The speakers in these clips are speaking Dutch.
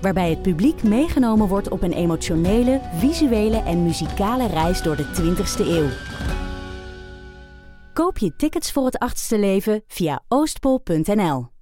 Waarbij het publiek meegenomen wordt op een emotionele, visuele en muzikale reis door de 20ste eeuw. Koop je tickets voor het achtste leven via oostpol.nl.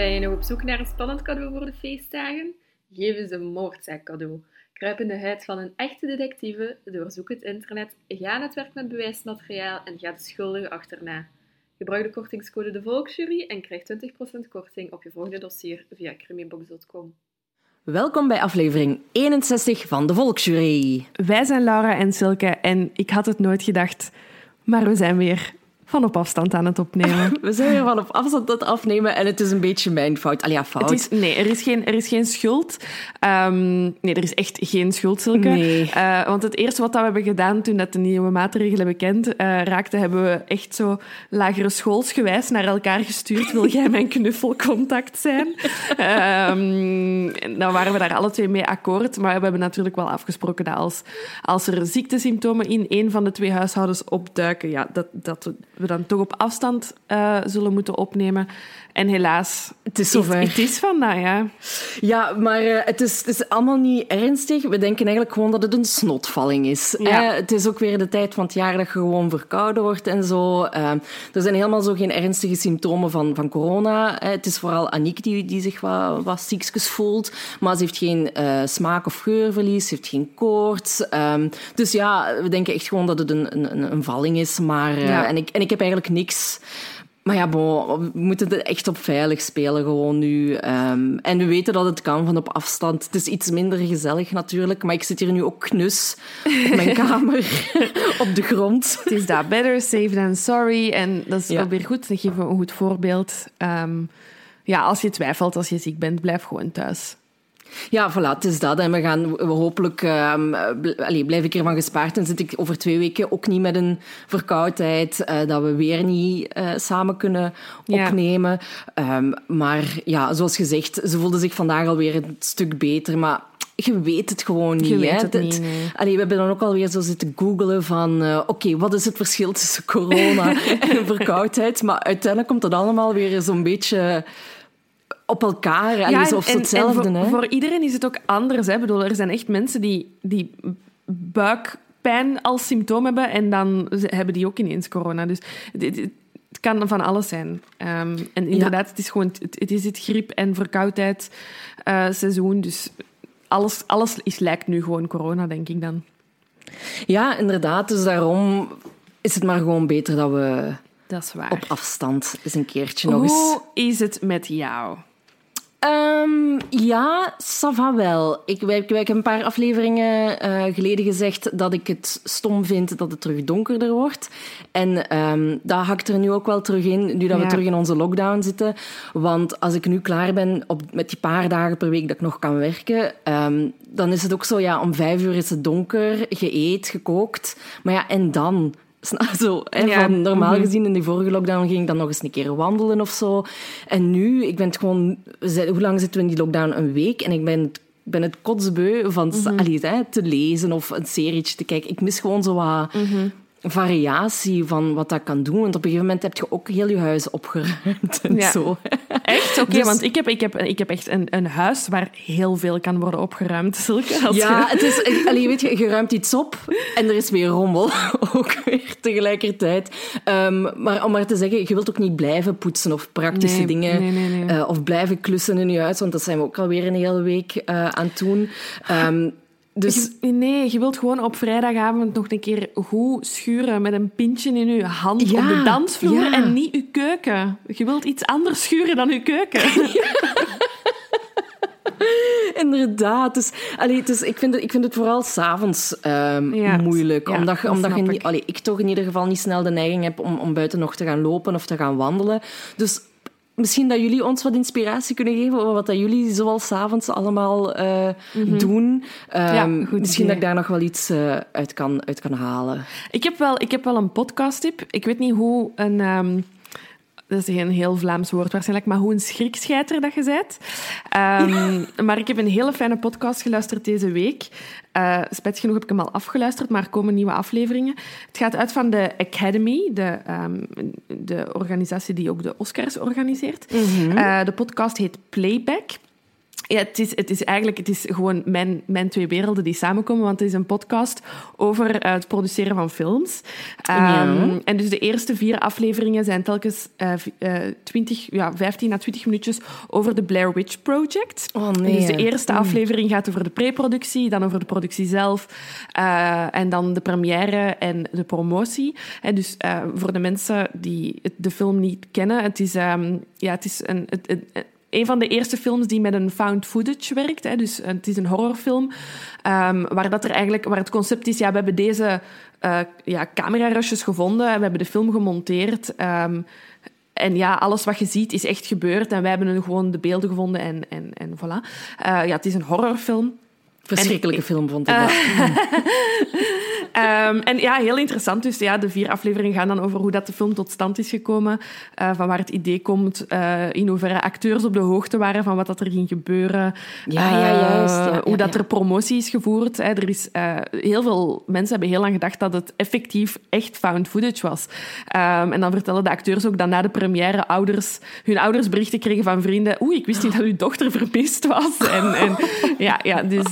Ben je nog op zoek naar een spannend cadeau voor de feestdagen? Geef eens een moordzaak cadeau. Kruip in de huid van een echte detectieve, doorzoek het internet, ga aan het werk met bewijsmateriaal en ga de schuldige achterna. Gebruik de kortingscode de Volksjury en krijg 20% korting op je volgende dossier via crimibox.com. Welkom bij aflevering 61 van de Volksjury. Wij zijn Laura en Silke en ik had het nooit gedacht, maar we zijn weer van op afstand aan het opnemen. We zijn weer van op afstand aan het afnemen en het is een beetje mijn fout. Al ja, fout. Is, nee, er is geen, er is geen schuld. Ehm, nee, er is echt geen schuld, Silke. Nee. Eh, want het eerste wat we hebben gedaan toen dat de nieuwe maatregelen bekend uh, raakten, hebben we echt zo lagere schoolsgewijs naar elkaar gestuurd. Wil jij mijn knuffelcontact zijn? um, dan waren we daar alle twee mee akkoord. Maar we hebben natuurlijk wel afgesproken dat als, als er ziektesymptomen in een van de twee huishoudens opduiken, ja, dat, dat we dan toch op afstand uh, zullen moeten opnemen. En helaas, het is zover. Het, het is vandaag, ja. Ja, maar uh, het, is, het is allemaal niet ernstig. We denken eigenlijk gewoon dat het een snotvalling is. Ja. Uh, het is ook weer de tijd van het jaar dat je gewoon verkouden wordt en zo. Uh, er zijn helemaal zo geen ernstige symptomen van, van corona. het is vooral Aniek die, die zich wat, wat ziekjes voelt. Maar ze heeft geen smaak- of geurverlies. Ze heeft geen koorts. Um, dus ja, we denken echt gewoon dat het een, een, een valling is. Maar, Ja. en, ik, en ik heb eigenlijk niks... Maar ja, bon, we moeten het echt op veilig spelen gewoon nu. Um, en we weten dat het kan van op afstand. Het is iets minder gezellig natuurlijk, maar ik zit hier nu ook knus op mijn kamer, op de grond. Het is dat, better safe than sorry. En dat is Ja. ook weer goed. Geven we een goed voorbeeld. Um, ja, als je twijfelt, als je ziek bent, blijf gewoon thuis. Ja, voilà, het is dat. En we gaan we hopelijk... Um, allee, blijf ik ervan gespaard en zit ik over twee weken ook niet met een verkoudheid. Uh, dat we weer niet uh, samen kunnen Ja. opnemen. Um, maar ja, zoals gezegd, ze voelde zich vandaag alweer een stuk beter. Maar je weet het gewoon niet. Je weet hè. het Dat- niet, nee. Allee, we hebben dan ook alweer zo zitten googelen van... Uh, Oké, wat is het verschil tussen corona en verkoudheid? Maar uiteindelijk komt dat allemaal weer zo'n beetje op elkaar. Zo, of en- hetzelfde. voor, hè. voor iedereen is het ook anders. Hè. Ik bedoel, er zijn echt mensen die, die buikpijn als symptoom hebben en dan hebben die ook ineens corona. Dus het, kan van alles zijn. Ehm, en inderdaad, het is gewoon het, het is het griep- en verkoudheid seizoen. Dus alles, alles is, lijkt nu gewoon corona, denk ik dan. Ja, inderdaad. Dus daarom is het maar gewoon beter dat we Dat is waar. op afstand eens een keertje nog eens... Hoe is het met jou? Ehm, ja, ça va wel. Ik, heb een paar afleveringen eh, geleden gezegd dat ik het stom vind dat het terug donkerder wordt. En ehm, dat hakt er nu ook wel terug in, nu dat we terug in onze lockdown zitten. Want als ik nu klaar ben op, met die paar dagen per week dat ik nog kan werken, ehm, dan is het ook zo, ja, om vijf uur is het donker, je eet, gekookt. Maar ja, en dan? Zo, hè, Ja. van normaal Mhm. gezien in die vorige lockdown ging ik dan nog eens een keer wandelen of zo. En nu, ik ben het gewoon... Hoe lang zitten we in die lockdown? Een week. En ik ben het, ben het kotsbeu van Mhm. allee, hè, te lezen of een serietje te kijken. Ik mis gewoon zo wat... variatie van wat dat kan doen. Want op een gegeven moment heb je ook heel je huis opgeruimd en Ja. zo. Echt? Oké, Dus- want ik heb, ik, heb, ik heb echt een, een huis waar heel veel kan worden opgeruimd. Zulke, als Ja, je- het is, allee, weet je, je ruimt iets op en er is weer rommel. Ook weer tegelijkertijd. Ehm, maar om maar te zeggen, je wilt ook niet blijven poetsen of praktische Nee, dingen. nee, nee, nee. eh, of blijven klussen in je huis, want dat zijn we ook alweer een hele week eh, aan het doen. Ehm, dus Je- nee, je wilt gewoon op vrijdagavond nog een keer goed schuren met een pintje in je hand Ja, op de dansvloer ja. en niet je keuken. Je wilt iets anders schuren dan je keuken. Inderdaad. Dus, allee, dus ik, vind het, ik vind het vooral s'avonds um, Ja, moeilijk. ja, omdat omdat je ik. allee, ik toch in ieder geval niet snel de neiging heb om, om buiten nog te gaan lopen of te gaan wandelen. Dus misschien dat jullie ons wat inspiratie kunnen geven over wat dat jullie zoal s'avonds allemaal eh, doen. Ehm, Mhm. Ja, goed misschien idee. dat ik daar nog wel iets eh, uit, kan, uit kan halen. Ik heb wel, ik heb wel een podcasttip. Ik weet niet hoe een... ehm, dat is een heel Vlaams woord waarschijnlijk, maar hoe een schrikscheiter dat je bent. Ehm, Maar ik heb een hele fijne podcast geluisterd deze week. Eh spijtig genoeg heb ik hem al afgeluisterd, maar er komen nieuwe afleveringen. Het gaat uit van de Academy, de, ehm, de organisatie die ook de Oscars organiseert. Eh, de podcast heet Playback. Ja, het is, het is eigenlijk het is gewoon mijn, mijn twee werelden die samenkomen, want het is een podcast over eh, het produceren van films. Ja. Ehm, En dus de eerste vier afleveringen zijn telkens eh, v- eh, 20, ja, 15 à 20 minuutjes over de Blair Witch Project. Oh, nee. Dus de eerste aflevering gaat over de preproductie, dan over de productie zelf, eh, en dan de première en de promotie. En dus eh, voor de mensen die het- de film niet kennen, het is, ehm, ja, het is een, het, het- een van de eerste films die met een found footage werkt. Hè. Dus het is een horrorfilm ehm, waar, dat er eigenlijk, waar het concept is, ja, we hebben deze eh ja, camerarushes gevonden, we hebben de film gemonteerd. ehm, en ja, alles wat je ziet is echt gebeurd. En wij hebben gewoon de beelden gevonden en, en, en voilà. Eh, ja, het is een horrorfilm. Verschrikkelijke En- film vond ik dat. Ehm, en ja, heel interessant. Dus ja, de vier afleveringen gaan dan over hoe dat de film tot stand is gekomen. eh, van waar het idee komt. eh, in hoeverre acteurs op de hoogte waren van wat dat er ging gebeuren. Ja, ja, eh, juist. Ja, ja, hoe dat er promotie is gevoerd. Hè. Er is, heel veel mensen hebben heel lang gedacht dat het effectief echt found footage was. Ehm, en dan vertellen de acteurs ook dat na de première ouders, hun ouders berichten kregen van vrienden. Oei, ik wist niet dat uw dochter vermist was. En, en, ja, ja, dus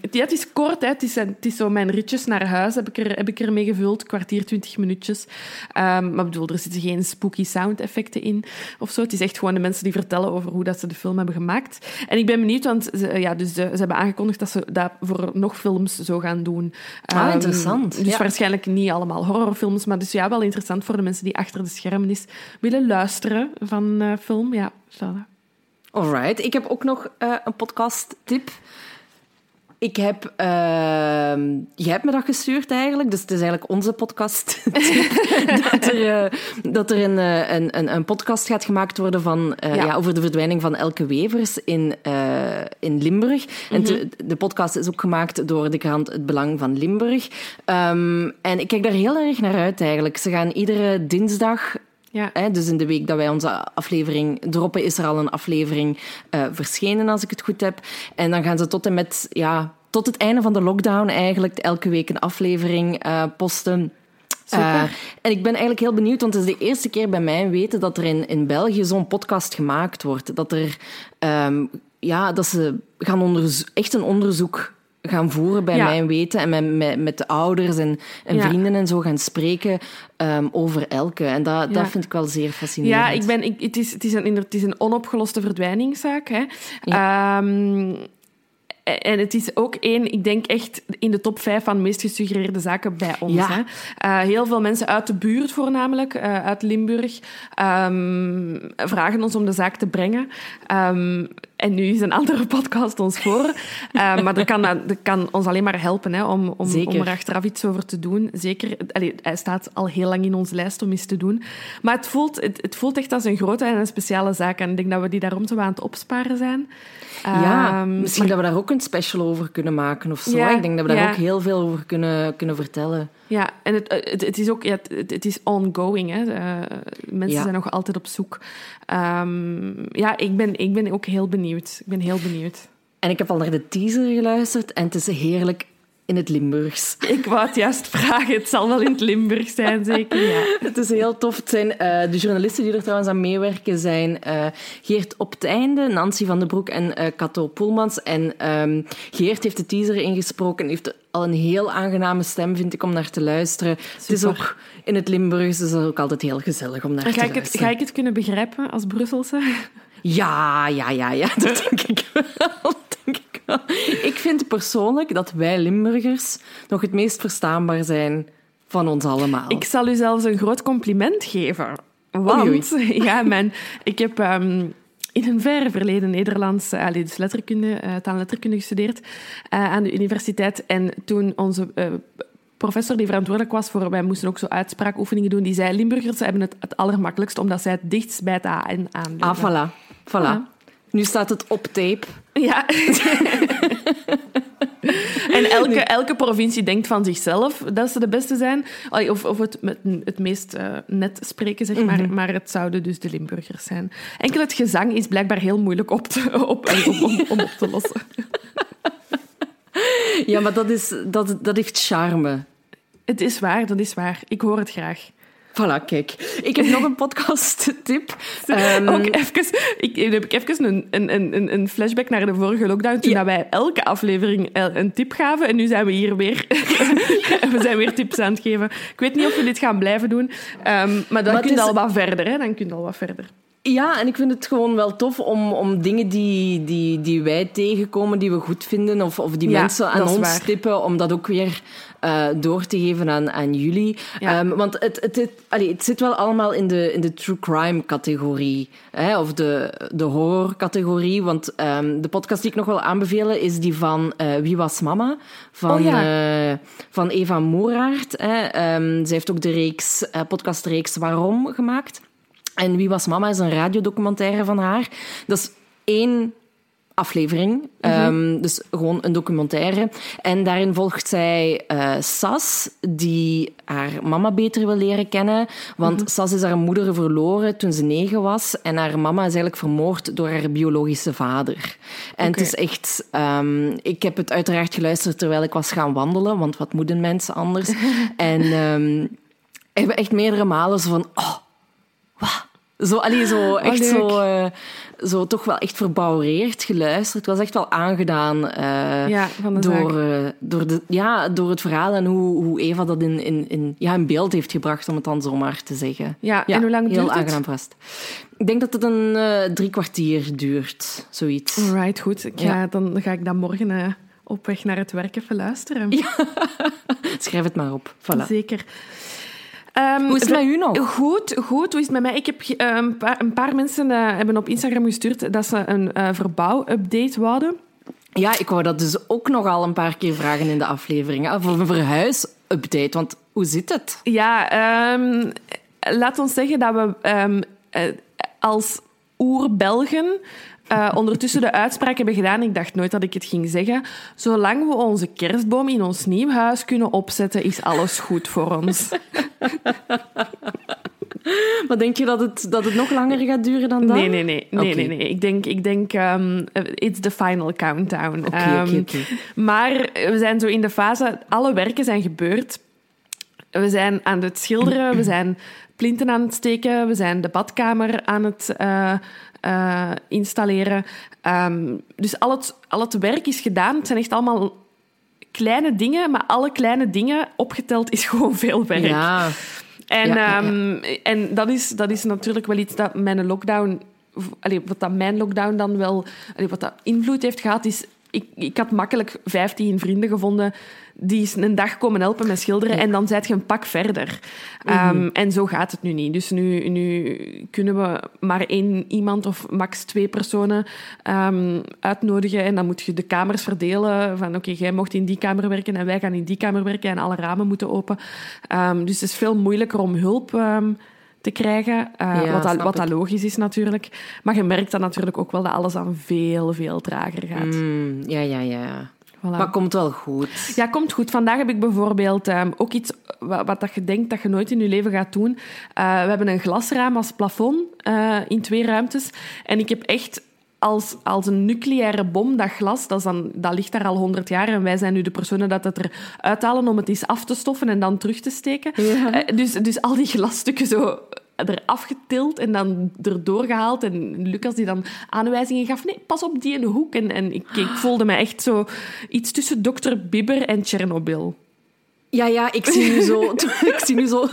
het, ja, het is kort. Hè. Het, is, het is zo mijn ritjes naar huis heb ik, er, heb ik ermee gevuld. Kwartier, twintig minuutjes. Ehm, maar ik bedoel, er zitten geen spooky sound effecten in of zo. Het is echt gewoon de mensen die vertellen over hoe dat ze de film hebben gemaakt. En ik ben benieuwd, want ze, ja, dus de- ze hebben aangekondigd dat ze dat voor nog films zo gaan doen. Ah, Ehm, interessant. Dus Ja. waarschijnlijk niet allemaal horrorfilms, maar dus ja, wel interessant voor de mensen die achter de schermen is willen luisteren van eh, film. Ja, voilà. Alright, ik heb ook nog eh, een podcast tip. Ik heb, ehm jij hebt me dat gestuurd eigenlijk, dus het is eigenlijk onze podcast. dat er, eh, dat er een, eh, een, een, een podcast gaat gemaakt worden van, eh, Ja. ja. over de verdwijning van Elke Wevers in, in Limburg. En de, de podcast is ook gemaakt door de krant Het Belang van Limburg. Ehm, en ik kijk daar heel erg naar uit eigenlijk. Ze gaan iedere dinsdag Ja. Hè, dus in de week dat wij onze aflevering droppen, is er al een aflevering eh, verschenen, als ik het goed heb. En dan gaan ze tot en met, ja, tot het einde van de lockdown eigenlijk elke week een aflevering eh, posten. Super. Eh, en ik ben eigenlijk heel benieuwd, want het is de eerste keer bij mij weten dat er in, in België zo'n podcast gemaakt wordt. Dat er, ehm, ja, dat ze gaan echt een onderzoek gaan voeren bij Ja. mijn weten en met, met, met de ouders en, en Ja. vrienden en zo gaan spreken ehm, over Elke. En dat, Ja. dat vind ik wel zeer fascinerend. Ja, ik ben, ik, het, is, het, is een, het is een onopgeloste verdwijningszaak. Hè. Ehm, en het is ook één, ik denk echt in de top vijf van de meest gesuggereerde zaken bij ons. Ja. Hè. Eh, heel veel mensen uit de buurt voornamelijk, eh, uit Limburg, ehm, vragen ons om de zaak te brengen. En nu is een andere podcast ons voor. Eh, maar dat kan, dat kan ons alleen maar helpen hè, om, om, Zeker. om er achteraf iets over te doen. Zeker, allee, hij staat al heel lang in onze lijst om eens te doen. Maar het voelt, het, het voelt echt als een grote en een speciale zaak. En ik denk dat we die daarom zo aan het opsparen zijn. Ja, Ehm, misschien dat we daar ook een special over kunnen maken of zo. Ja, ik denk dat we daar ja. ook heel veel over kunnen, kunnen vertellen. Ja, en het, het, het is ook ja, het, het is ongoing. Hè. Eh, mensen Ja. zijn nog altijd op zoek. Ehm, ja, ik ben, ik ben ook heel benieuwd. Ik ben heel benieuwd. En ik heb al naar de teaser geluisterd en het is heerlijk in het Limburgs. Ik wou het juist vragen. Het zal wel in het Limburg zijn, zeker. Ja. Het is heel tof. Het zijn, uh, de journalisten die er trouwens aan meewerken zijn uh, Geert Op het Einde, Nancy van den Broek en uh, Cato Poelmans. En um, Geert heeft de teaser ingesproken en heeft al een heel aangename stem, vind ik, om naar te luisteren. Super. Het is ook in het Limburgs, dus dat is ook altijd heel gezellig om naar ga te luisteren. Het, ga ik het kunnen begrijpen als Brusselse? Ja, ja, ja, ja. Dat denk ik wel. Ik, vind persoonlijk dat wij Limburgers nog het meest verstaanbaar zijn van ons allemaal. Ik zal u zelfs een groot compliment geven. Want, Oei, ja, mijn, ik heb um, in een ver verleden Nederlands, uh, dus letterkunde, uh, taalletterkunde gestudeerd uh, aan de universiteit. En toen onze professor die verantwoordelijk was voor... Wij moesten ook zo uitspraakoefeningen doen. Die zei, Limburgers hebben het het allermakkelijkst, omdat zij het dichtst bij het AN aanleggen. Ah, voilà. voilà. Nu staat het op tape. Ja. en elke, elke provincie denkt van zichzelf dat ze de beste zijn. Of, of het, het meest uh, net spreken, zeg maar. Mm -hmm. Maar het zouden dus de Limburgers zijn. Enkel het gezang is blijkbaar heel moeilijk op te, op, om, om, om op te lossen. Ja, maar dat, is, dat, dat heeft charme. Het is waar, dat is waar. Ik hoor het graag. Voilà, kijk. Ik heb nog een podcast-tip. Um, ook even, ik, heb ik even een, een, een, een flashback naar de vorige lockdown, toen ja. wij elke aflevering een tip gaven. En nu zijn we hier weer, we zijn weer tips aan het geven. Ik weet niet of we dit gaan blijven doen, um, maar dan maar kun je is... al wat verder. Hè? Dan kun je al wat verder. Ja, en ik vind het gewoon wel tof om, om dingen die, die, die wij tegenkomen, die we goed vinden, of, of die ja, mensen aan ons waar. tippen, om dat ook weer uh, door te geven aan, aan jullie. Ja. Um, want het, het, het, allee, het zit wel allemaal in de, in de true crime categorie, hè, of de, de horror categorie. Want um, de podcast die ik nog wil aanbevelen is die van uh, Wie was mama? Van, oh, ja. uh, van Eva Moeraert. Hè. Um, zij heeft ook de reeks, podcastreeks Waarom gemaakt. En Wie was mama is een radiodocumentaire van haar. Dat is één aflevering. Mm -hmm. um, dus gewoon een documentaire. En daarin volgt zij uh, Sas, die haar mama beter wil leren kennen. Want mm -hmm. Sas is haar moeder verloren toen ze negen was. En haar mama is eigenlijk vermoord door haar biologische vader. En okay. het is echt... Um, ik heb het uiteraard geluisterd terwijl ik was gaan wandelen. Want wat moeten mensen anders? en um, ik heb echt meerdere malen zo van... Oh? Zo, allee, zo echt oh, zo, uh, zo toch wel echt verbouwereerd geluisterd. Het was echt wel aangedaan uh, ja, door, uh, door, de, ja, door het verhaal en hoe, hoe Eva dat in, in, in, ja, in beeld heeft gebracht, om het dan zomaar te zeggen. Ja, ja en hoe lang heel duurt aangenaam het? vast. Ik denk dat het een drie kwartier duurt, zoiets. Alright, goed. Ik ga, ja. Dan ga ik dan morgen op weg naar het werk even luisteren. Ja. Schrijf het maar op. Voilà. Zeker. Um, Hoe is het met u nog? Goed, goed. Hoe is het met mij? Ik heb uh, een, paar, een paar mensen uh, hebben op Instagram gestuurd dat ze een uh, verbouw-update wouden. Ja, ik wou dat dus ook nogal een paar keer vragen in de aflevering. Of een verhuis-update, want hoe zit het? Ja, um, laat ons zeggen dat we um, als oer-Belgen uh, ondertussen de uitspraak hebben gedaan. Ik dacht nooit dat ik het ging zeggen. Zolang we onze kerstboom in ons nieuw huis kunnen opzetten, is alles goed voor ons. Maar denk je dat het, dat het nog langer gaat duren dan dat? Nee, nee, nee. nee, okay. nee, nee. Ik denk, ik denk um, it's the final countdown. Okay, um, okay, okay. Maar we zijn zo in de fase, alle werken zijn gebeurd. We zijn aan het schilderen, we zijn plinten aan het steken, we zijn de badkamer aan het uh, uh, installeren. Um, dus al het, al het werk is gedaan. Het zijn echt allemaal kleine dingen, maar alle kleine dingen opgeteld is gewoon veel werk. Ja. En, ja, ja, ja. Um, en dat, is, dat is natuurlijk wel iets dat mijn lockdown... Allee, wat dat mijn lockdown dan wel... Allee, wat dat invloed heeft gehad, is... Ik, ik had makkelijk 15 vrienden gevonden die een dag komen helpen met schilderen en dan zet je een pak verder. Mm -hmm. um, en zo gaat het nu niet. Dus nu, nu kunnen we maar één iemand of max twee personen um, uitnodigen en dan moet je de kamers verdelen van oké, okay, jij mocht in die kamer werken en wij gaan in die kamer werken en alle ramen moeten open. Um, dus het is veel moeilijker om hulp te krijgen, uh, ja, wat, dat, wat dat logisch is natuurlijk. Maar je merkt dan natuurlijk ook wel dat alles aan veel, veel trager gaat. Mm, ja, ja, ja. Voilà. Maar komt wel goed. Ja, komt goed. Vandaag heb ik bijvoorbeeld um, ook iets wat, wat, dat je denkt dat je nooit in je leven gaat doen. Uh, we hebben een glasraam als plafond uh, in twee ruimtes. En ik heb echt als, als een nucleaire bom, dat glas, dat, is dan, dat ligt daar al honderd jaar. En wij zijn nu de personen dat het eruit halen om het eens af te stoffen en dan terug te steken. Eh, dus, dus al die glasstukken zo eraf getild en dan erdoor gehaald. En Lucas die dan aanwijzingen gaf. Nee, pas op die in de hoek. En, en ik, voelde me echt zo iets tussen Dr. Bibber en Chernobyl. Ja, ja, ik zie nu zo, ik zie nu zo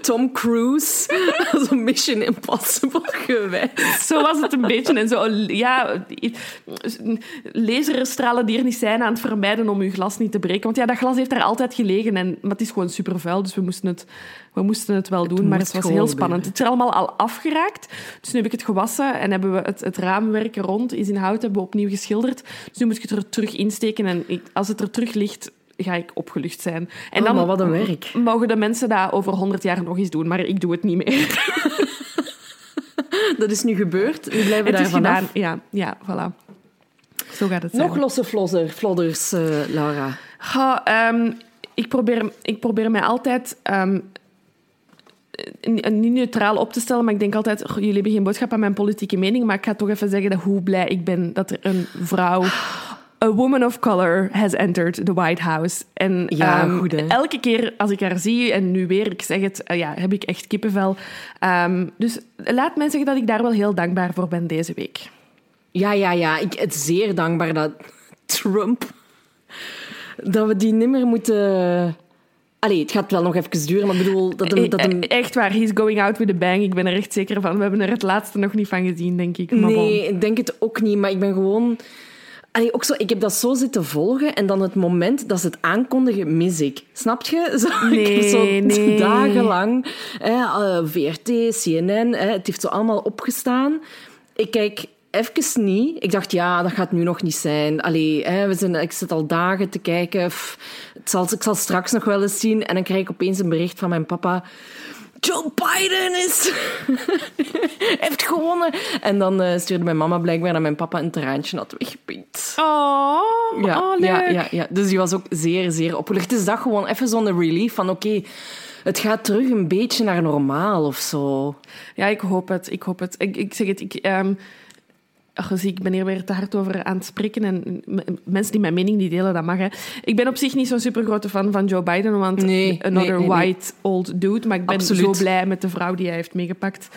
Tom Cruise, zo Mission Impossible geweest. Zo was het een beetje. En zo, ja, laserstralen die er niet zijn aan het vermijden om uw glas niet te breken. Want ja, dat glas heeft daar altijd gelegen, en, maar het is gewoon super vuil, dus we moesten het, we moesten het wel doen. maar het was heel spannend. Het is er allemaal al afgeraakt, dus nu heb ik het gewassen en hebben we het, het raamwerk rond, is in hout, hebben we opnieuw geschilderd. Dus nu moet ik het er terug insteken en als het er terug ligt, ga ik opgelucht zijn. En oh, dan maar wat een werk. mogen de mensen dat over honderd jaar nog eens doen, maar ik doe het niet meer. dat is nu gebeurd. Nu blijven we daar gedaan. Ja, ja, voilà. Zo gaat het Nog losse flosser, flodders, uh, Laura? Um, ik, probeer, ik probeer mij altijd... Um, niet neutraal op te stellen, maar ik denk altijd, jullie hebben geen boodschap aan mijn politieke mening, maar ik ga toch even zeggen dat hoe blij ik ben dat er een vrouw a woman of color has entered the White House. En ja, um, goed, elke keer als ik haar zie, en nu weer, ik zeg het, uh, ja, heb ik echt kippenvel. Um, dus laat mij zeggen dat ik daar wel heel dankbaar voor ben deze week. Ja, ja, ja. Ik ben zeer dankbaar dat Trump... Dat we die nimmer moeten... Allee, het gaat wel nog even duren, maar ik bedoel... Dat hem, dat hem... Echt waar, he's going out with a bang. Ik ben er echt zeker van. We hebben er het laatste nog niet van gezien, denk ik. Maar nee, ik denk het ook niet. Maar ik ben gewoon... Allee, ook zo, ik heb dat zo zitten volgen en dan het moment dat ze het aankondigen, mis ik. Snap je? Zo, nee, zo nee. dagenlang. Hè, VRT, CNN, hè, het heeft zo allemaal opgestaan. Ik kijk even niet. Ik dacht, ja, dat gaat nu nog niet zijn. Allee, hè, we zijn, ik zit al dagen te kijken. het zal, ik zal straks nog wel eens zien. En dan krijg ik opeens een bericht van mijn papa. Joe Biden is... heeft gewonnen. En dan uh, stuurde mijn mama blijkbaar dat mijn papa een traantje had weggepinkt. Oh, ja, oh, ja, ja, ja. Dus die was ook zeer, zeer opgelucht. Dus dat gewoon even zo'n relief van oké... het gaat terug een beetje naar normaal of zo. Ja, ik hoop het. Ik hoop het. Ik, ik zeg het, ik, um, Ach, zie, ik ben hier weer te hard over aan het spreken. En mensen die mijn mening niet delen, dat mag. Hè. Ik ben op zich niet zo'n supergrote fan van Joe Biden, want nee, another nee, nee, white old dude. Maar ik ben Absoluut. zo blij met de vrouw die hij heeft meegepakt.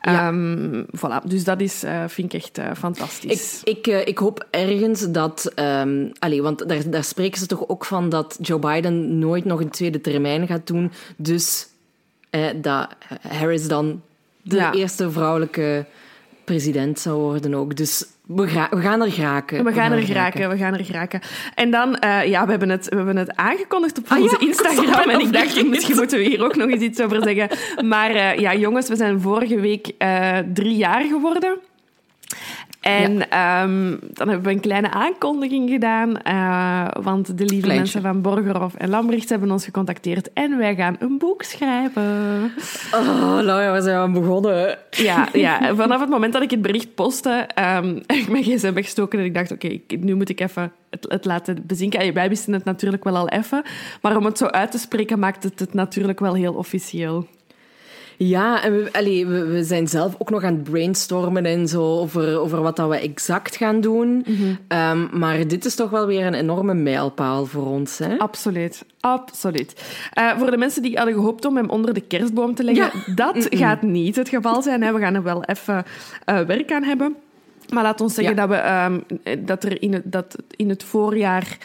Ja. Um, voilà, dus dat is, uh, vind ik echt uh, fantastisch. Ik, ik, uh, ik hoop ergens dat... Um, allez, want daar, daar spreken ze toch ook van dat Joe Biden nooit nog een tweede termijn gaat doen. Dus dat Harris dan de Ja. eerste vrouwelijke president zou worden ook. Dus we, we gaan er geraken. We gaan er geraken, we gaan er geraken. En dan, uh, ja, we hebben, het, we hebben het aangekondigd op Ah, onze ja, Instagram. En ik dacht, misschien moeten we hier ook nog eens iets over zeggen. Maar uh, ja, jongens, we zijn vorige week uh, drie jaar geworden. En ja. um, dan hebben we een kleine aankondiging gedaan. Uh, want de lieve Kleintje. mensen van Borgerhof en Lambrechts hebben ons gecontacteerd. En wij gaan een boek schrijven. Oh, Laura, we zijn aan begonnen. Ja, ja, vanaf het moment dat ik het bericht postte, um, heb ik mijn gsm weggestoken en ik dacht, oké, okay, nu moet ik even het, het, laten bezinken. Wij wisten het natuurlijk wel al even, maar om het zo uit te spreken maakt het het natuurlijk wel heel officieel. Ja, en we, allee, we, we, zijn zelf ook nog aan het brainstormen en zo over, over wat dat we exact gaan doen. Mhm. Mm -hmm. um, maar dit is toch wel weer een enorme mijlpaal voor ons. Hè? Absoluut, absoluut. Uh, voor de mensen die hadden gehoopt om hem onder de kerstboom te leggen, ja. dat mm -mm. gaat niet het geval zijn. Hè. We gaan er wel even uh, werk aan hebben. Maar laat ons zeggen ja. dat, we, um, dat er in het, dat in het voorjaar...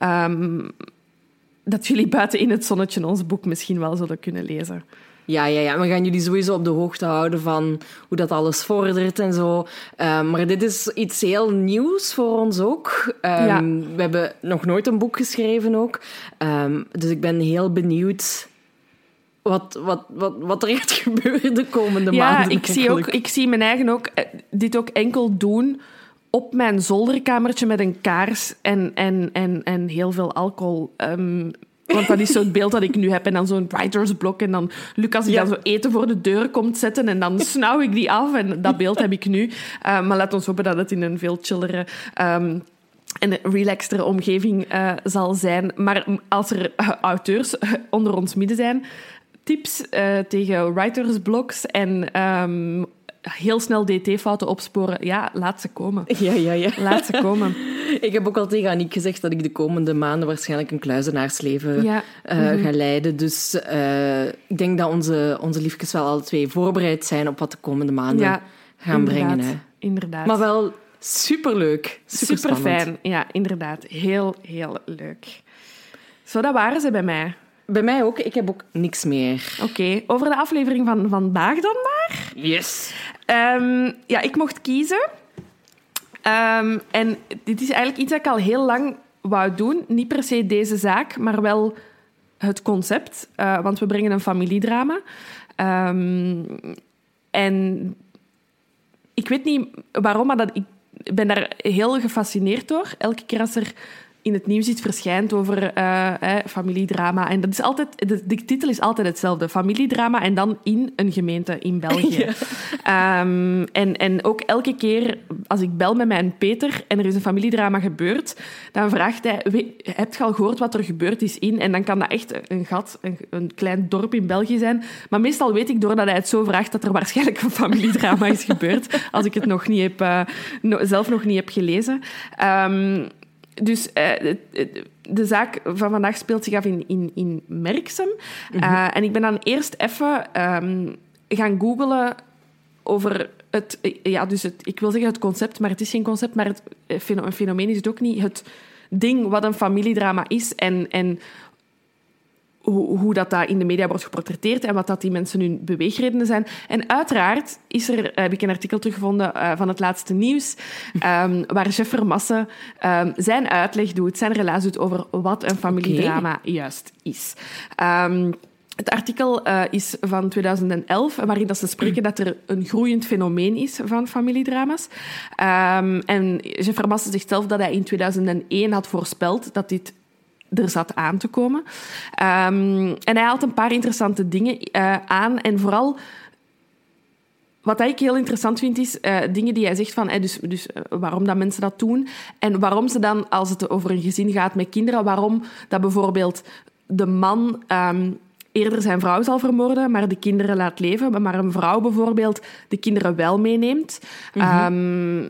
Um, dat jullie buiten in het zonnetje ons boek misschien wel zullen kunnen lezen. Ja, ja, ja, we gaan jullie sowieso op de hoogte houden van hoe dat alles vordert en zo. Um, maar dit is iets heel nieuws voor ons ook. Um, ja. We hebben nog nooit een boek geschreven ook. Um, dus ik ben heel benieuwd wat, wat, wat, wat er gaat gebeuren de komende ja, maanden. Ik zie, ook, ik zie mijn eigen ook dit ook enkel doen op mijn zolderkamertje met een kaars en, en, en, en heel veel alcohol. Um, want dat is zo'n beeld dat ik nu heb. En dan zo'n writersblok. En dan Lucas die Ja. dan zo eten voor de deur komt zetten. En dan snauw ik die af. En dat beeld heb ik nu. Uh, maar laat ons hopen dat het in een veel chillere... Um, en relaxtere omgeving uh, zal zijn. Maar als er uh, auteurs onder ons midden zijn... Tips tegen writersblogs en... Um, heel snel DT-fouten opsporen. Ja, laat ze komen. Ja, ja, ja. Laat ze komen. Ik heb ook al tegen Aniek gezegd dat ik de komende maanden waarschijnlijk een kluizenaarsleven Ja. eh, Mhm. ga leiden. Dus eh, ik denk dat onze, onze liefjes wel alle twee voorbereid zijn op wat de komende maanden Ja, gaan inderdaad. brengen. Hè. Inderdaad. Maar wel superleuk. Super, Super fijn. Ja, inderdaad. Heel, heel leuk. Zo, dat waren ze bij mij. Bij mij ook. Ik heb ook niks meer. Oké, over de aflevering van vandaag dan maar. Yes. Ehm, ja, ik mocht kiezen. Ehm, en dit is eigenlijk iets dat ik al heel lang wou doen. Niet per se deze zaak, maar wel het concept. Eh, want we brengen een familiedrama. Ehm, en ik weet niet waarom, maar dat, ik ben daar heel gefascineerd door. Elke keer als er in het nieuws iets verschijnt over eh, eh, familiedrama. En dat is altijd, de, de titel is altijd hetzelfde. Familiedrama en dan in een gemeente in België. Ehm, en, en ook elke keer als ik bel met mijn Peter en er is een familiedrama gebeurd, dan vraagt hij, "We- heb je al gehoord wat er gebeurd is in? En dan kan dat echt een gat, een, een klein dorp in België zijn. Maar meestal weet ik doordat hij het zo vraagt dat er waarschijnlijk een familiedrama is gebeurd, als ik het nog niet heb, eh, no- zelf nog niet heb gelezen. Ehm, dus eh, de zaak van vandaag speelt zich af in, in, in Merksem. Eh, en ik ben dan eerst even ehm, gaan googlen over het... Ja, dus het, ik wil zeggen het concept, maar het is geen concept. Maar het eh, een fenomeen is het ook niet. Het ding wat een familiedrama is en... en hoe, hoe dat, dat in de media wordt geportretteerd en wat dat die mensen hun beweegredenen zijn. En uiteraard is er, heb ik een artikel teruggevonden eh, van het laatste nieuws, ehm, waar Jeff Vermassen ehm, zijn uitleg doet, zijn relaas doet over wat een familiedrama juist is. Ehm, het artikel eh, is van 2011, waarin dat ze spreken dat er een groeiend fenomeen is van familiedrama's. Ehm, en Jeff Vermassen zegt zelf dat hij in 2001 had voorspeld dat dit er zat aan te komen. Ehm, en hij haalt een paar interessante dingen eh, aan. En vooral wat ik heel interessant vind, is eh, dingen die hij zegt van... eh, dus, dus waarom dat mensen dat doen. En waarom ze dan, als het over een gezin gaat met kinderen... waarom dat bijvoorbeeld de man... ehm, eerder zijn vrouw zal vermoorden, maar de kinderen laat leven. Maar een vrouw bijvoorbeeld de kinderen wel meeneemt. Ehm,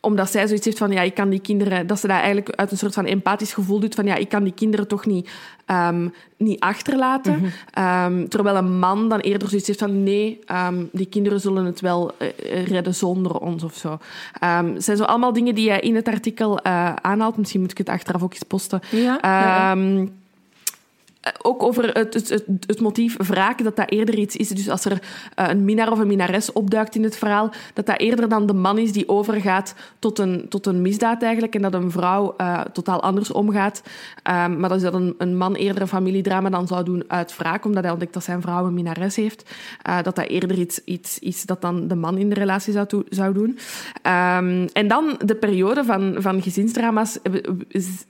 omdat zij zoiets heeft van, ja, ik kan die kinderen... Dat ze dat eigenlijk uit een soort van empathisch gevoel doet van, ja, ik kan die kinderen toch niet, ehm, niet achterlaten. Ehm, terwijl een man dan eerder zoiets heeft van, nee, ehm, die kinderen zullen het wel eh, redden zonder ons of zo. Het zijn zo allemaal dingen die hij in het artikel eh, aanhaalt. Misschien moet ik het achteraf ook eens posten. Ja, ja, ja. Ehm, eh, ook over het, het, het, motief wraak, dat dat eerder iets is. Dus als er eh, een minnaar of een minnares opduikt in het verhaal, dat dat eerder dan de man is die overgaat tot een, tot een misdaad eigenlijk. En dat een vrouw eh, totaal anders omgaat. Ehm, maar dat is dat een, een man eerder een familiedrama dan zou doen uit wraak, omdat hij ontdekt dat zijn vrouw een minnares heeft. Dat dat eerder iets, iets is dat dan de man in de relatie zou, zou doen. Ehm, en dan de periode van, van gezinsdrama's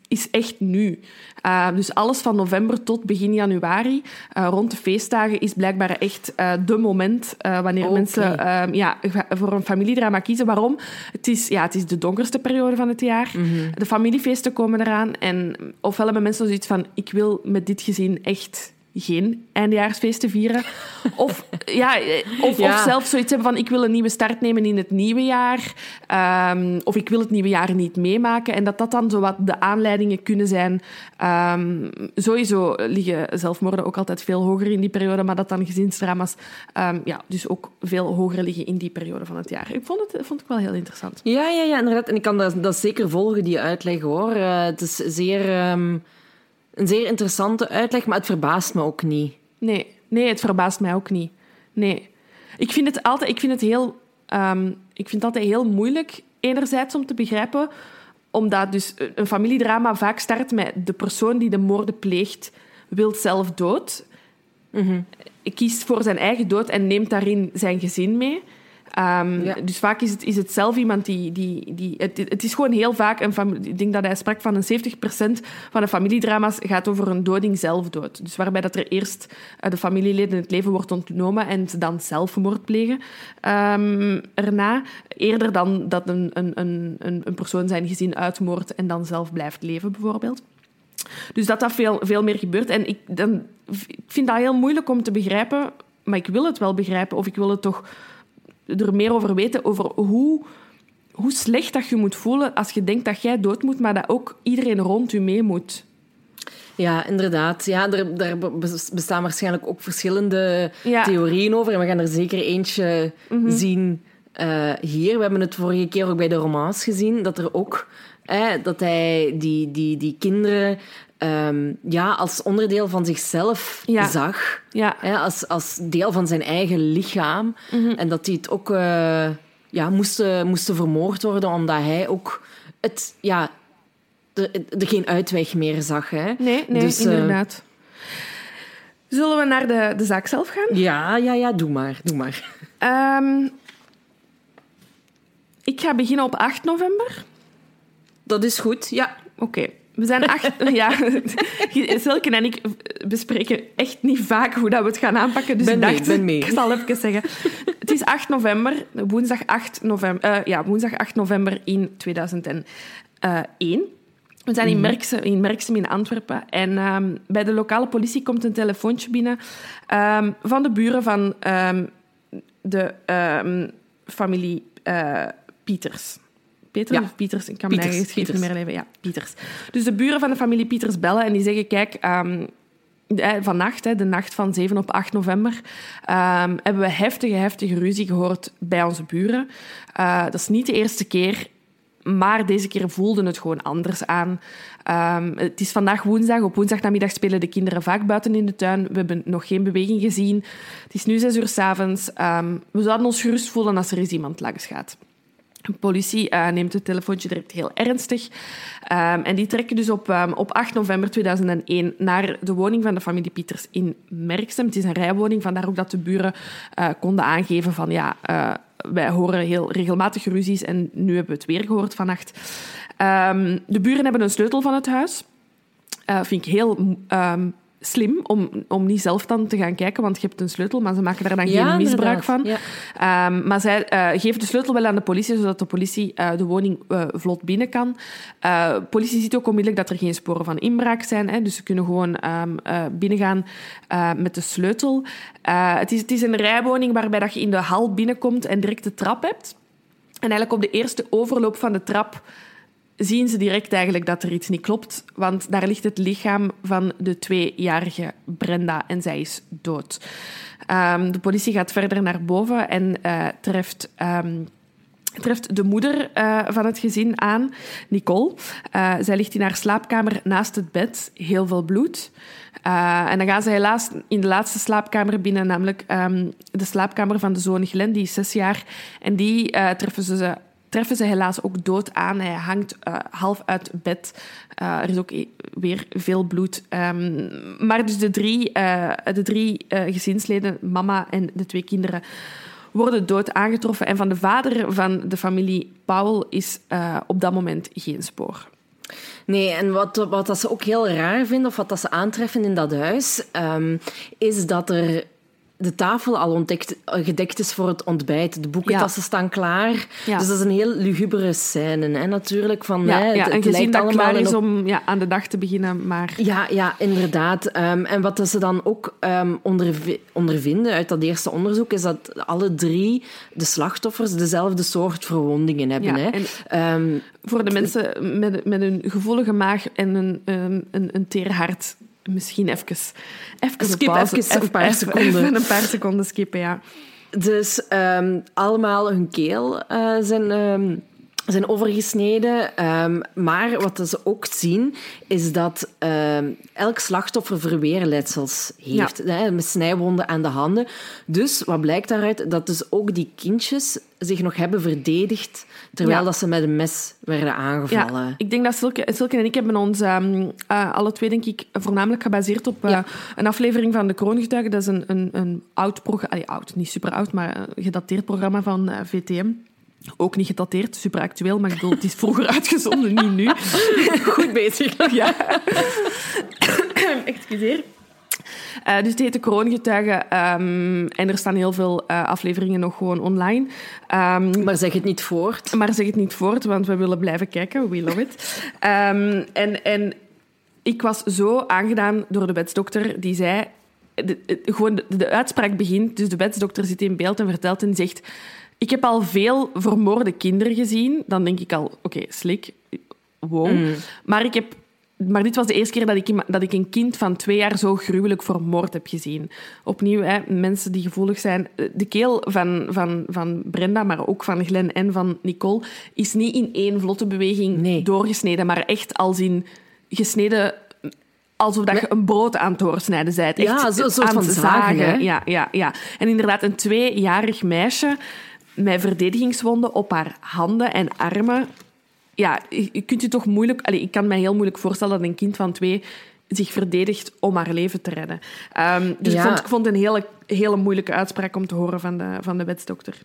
is, echt nu. Uh, dus alles van november tot begin januari, uh, rond de feestdagen, is blijkbaar echt uh, de moment uh, wanneer Okay. mensen um, ja, voor een familiedrama kiezen. Waarom? Het is, ja, het is de donkerste periode van het jaar. Mhm. De familiefeesten komen eraan. En ofwel hebben mensen zoiets van, ik wil met dit gezin echt geen eindejaarsfeesten vieren. Of, ja, of, Ja. of zelf zoiets hebben van ik wil een nieuwe start nemen in het nieuwe jaar. Ehm, of ik wil het nieuwe jaar niet meemaken. En dat dat dan zo wat de aanleidingen kunnen zijn. Ehm, sowieso liggen zelfmoorden ook altijd veel hoger in die periode. Maar dat dan gezinsdrama's ehm, ja, dus ook veel hoger liggen in die periode van het jaar. Ik vond het vond ik wel heel interessant. Ja, ja, ja, inderdaad. En ik kan dat, dat zeker volgen, die uitleg, hoor. Eh, het is zeer, een zeer interessante uitleg, maar het verbaast me ook niet. Nee, nee, het verbaast mij ook niet. Nee. Ik vind het altijd, ik vind het heel, ehm, ik vind het altijd heel moeilijk, enerzijds om te begrijpen, omdat dus een familiedrama vaak start met de persoon die de moorden pleegt, wil zelf dood, kiest voor zijn eigen dood en neemt daarin zijn gezin mee. Um, Ja. Dus vaak is het, is het zelf iemand die... die, die het, het is gewoon heel vaak... Een familie, ik denk dat hij sprak van een 70% van de familiedrama's gaat over een doding zelfdood. Dus waarbij dat er eerst uh, de familieleden het leven wordt ontnomen en ze dan zelfmoord plegen um, erna. Eerder dan dat een, een, een, een persoon zijn gezin uitmoordt en dan zelf blijft leven, bijvoorbeeld. Dus dat dat veel, veel meer gebeurt. En ik, dan, ik vind dat heel moeilijk om te begrijpen, maar ik wil het wel begrijpen, of ik wil het toch er meer over weten, over hoe, hoe slecht dat je moet voelen als je denkt dat jij dood moet, maar dat ook iedereen rond je mee moet. Ja, inderdaad. Ja, er, daar bestaan waarschijnlijk ook verschillende Ja. theorieën over. En we gaan er zeker eentje zien eh, hier. We hebben het vorige keer ook bij de romans gezien, dat er ook... eh, dat hij die, die, die kinderen ehm, ja, als onderdeel van zichzelf Ja. zag. Ja, Hè, als, als deel van zijn eigen lichaam. Mhm. En dat die het ook eh, ja, moesten, moesten vermoord worden, omdat hij ook het, ja, er, er geen uitweg meer zag. Hè. nee, nee, Dus, eh, inderdaad. Zullen we naar de, de zaak zelf gaan? Ja, ja, ja, doe maar. Doe maar. Ehm, ik ga beginnen op 8 november. Dat is goed, ja. Oké. We zijn acht... ja, Silke en ik bespreken echt niet vaak hoe dat we het gaan aanpakken. Dus Ben ik mee, dacht, ben mee. ik zal even zeggen. Het is 8 november, woensdag 8 november, eh, ja, woensdag 8 november in 2001. We zijn Mhm. in, Merksem, in Merksem in Antwerpen. En ehm, bij de lokale politie komt een telefoontje binnen ehm, van de buren van ehm, de familie eh, Pieters. Peter Ja. of Pieters? Ik kan niet Pieters. meer leven. Ja, Pieters. Dus de buren van de familie Pieters bellen en die zeggen... Kijk, ehm, eh, vannacht, de nacht van 7 op 8 november, ehm, hebben we heftige, heftige ruzie gehoord bij onze buren. Eh, dat is niet de eerste keer, maar deze keer voelde het gewoon anders aan. Ehm, het is vandaag woensdag. Op woensdagnamiddag spelen de kinderen vaak buiten in de tuin. We hebben nog geen beweging gezien. Het is nu zes uur s'avonds. Um, we zouden ons gerust voelen als er eens iemand langs gaat. De politie eh, neemt het telefoontje direct heel ernstig. Ehm, en die trekken dus op, ehm, op 8 november 2001 naar de woning van de familie Pieters in Merksem. Het is een rijwoning, vandaar ook dat de buren eh, konden aangeven van ja, eh, wij horen heel regelmatig ruzies en nu hebben we het weer gehoord vannacht. Ehm, de buren hebben een sleutel van het huis. Eh vind ik heel slim om, om niet zelf dan te gaan kijken, want je hebt een sleutel, maar ze maken daar dan geen misbruik van. Ja. Ehm, maar zij eh, geeft de sleutel wel aan de politie, zodat de politie eh, de woning eh, vlot binnen kan. Eh politie ziet ook onmiddellijk dat er geen sporen van inbraak zijn. Hè, dus ze kunnen gewoon ehm, eh, binnengaan met de sleutel. Het, is, het is een rijwoning waarbij dat je in de hal binnenkomt en direct de trap hebt. En eigenlijk op de eerste overloop van de trap zien ze direct eigenlijk dat er iets niet klopt. Want daar ligt het lichaam van de tweejarige Brenda en zij is dood. Ehm, de politie gaat verder naar boven en eh, treft... ehm, treft de moeder eh, van het gezin aan, Nicole. Eh, zij ligt in haar slaapkamer naast het bed, heel veel bloed. En dan gaan ze helaas in de laatste slaapkamer binnen, namelijk ehm, de slaapkamer van de zoon Glenn, die is zes jaar. En die treffen ze treffen ze helaas ook dood aan. Hij hangt eh, half uit bed. Eh, er is ook e- weer veel bloed. Ehm, maar dus de drie, eh, de drie gezinsleden, mama en de twee kinderen, worden dood aangetroffen. En van de vader van de familie Paul is op dat moment geen spoor. Nee, en wat, wat dat ze ook heel raar vinden, of wat dat ze aantreffen in dat huis, ehm, is dat er de tafel al ontdekt, eh, gedekt is voor het ontbijt. De boekentassen staan klaar. Ja. Dus dat is een heel lugubere scène, hè, natuurlijk. Van, Ja, hè, ja, het, gezin lijkt dat klaar is op- om ja, aan de dag te beginnen, maar... Ja, ja, inderdaad. Ehm, en wat ze dan ook ondervi- ondervinden uit dat eerste onderzoek, is dat alle drie de slachtoffers dezelfde soort verwondingen hebben. Hè. en- Ehm, Voor de mensen met, met een gevoelige maag en een, een, een, een teer hart, misschien even... even Skip pauze. even een paar seconden. Even een paar seconden skippen, ja. Dus ehm, allemaal hun keel eh, zijn, ehm, zijn overgesneden. Ehm, maar wat ze ook zien, is dat ehm, elk slachtoffer verweerletsels heeft. Hè, met snijwonden aan de handen. Dus wat blijkt daaruit? Dat dus ook die kindjes zich nog hebben verdedigd, terwijl Ja. dat ze met een mes werden aangevallen. Ja, ik denk dat Silke, Silke en ik hebben ons ehm, eh, alle twee, denk ik, voornamelijk gebaseerd op eh, Ja. een aflevering van De Kroongetuigen. Dat is een, een, een oud programma, oud, niet super oud, maar een gedateerd programma van eh, VTM. Ook niet gedateerd, super actueel, maar ik bedoel, het is vroeger uitgezonden, niet nu. Goed bezig. Ja. Excuseer. Eh, dus het heet De Kroongetuigen. ehm, en er staan heel veel eh, afleveringen nog gewoon online. Ehm, Maar zeg het niet voort. maar zeg het niet voort, want we willen blijven kijken. We love it. Ehm, en, en ik was zo aangedaan door de wetsdokter die zei... De, de- gewoon de, de uitspraak begint, dus de wetsdokter zit in beeld en vertelt en zegt... ik heb al veel vermoorde kinderen gezien. Dan denk ik al, oké, slik, wow. Mm. Maar, ik heb, maar dit was de eerste keer dat ik, dat ik een kind van twee jaar zo gruwelijk vermoord heb gezien. Opnieuw, hè, mensen die gevoelig zijn. De keel van, van, van Brenda, maar ook van Glenn en van Nicole, is niet in één vlotte beweging Nee. doorgesneden, maar echt als in gesneden alsof dat je een brood aan het doorsnijden bent. Echt Ja, zo- een soort van zagen, hè? Ja, ja, ja. En inderdaad, een tweejarig meisje met verdedigingswonden op haar handen en armen. Ja, je kunt je toch moeilijk... Ik kan me heel moeilijk voorstellen dat een kind van twee zich verdedigt om haar leven te redden. Ehm, dus ik, vond, ik vond het een hele, hele moeilijke uitspraak om te horen van de, van de wetsdokter.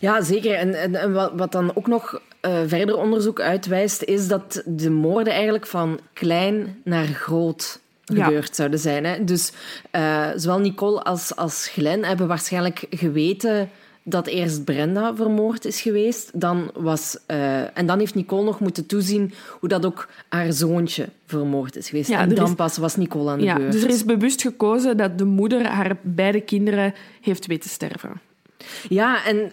Ja, zeker. En, en, en wat, wat dan ook nog eh, verder onderzoek uitwijst, is dat de moorden eigenlijk van klein naar groot Ja. gebeurd zouden zijn. Hè? Dus eh, zowel Nicole als, als Glenn hebben waarschijnlijk geweten dat eerst Brenda vermoord is geweest. Dan was, eh, en dan heeft Nicole nog moeten toezien hoe dat ook haar zoontje vermoord is geweest. Ja, en dan is- pas was Nicole aan de Ja, beurt. dus er is bewust gekozen dat de moeder haar beide kinderen heeft weten sterven. Ja, en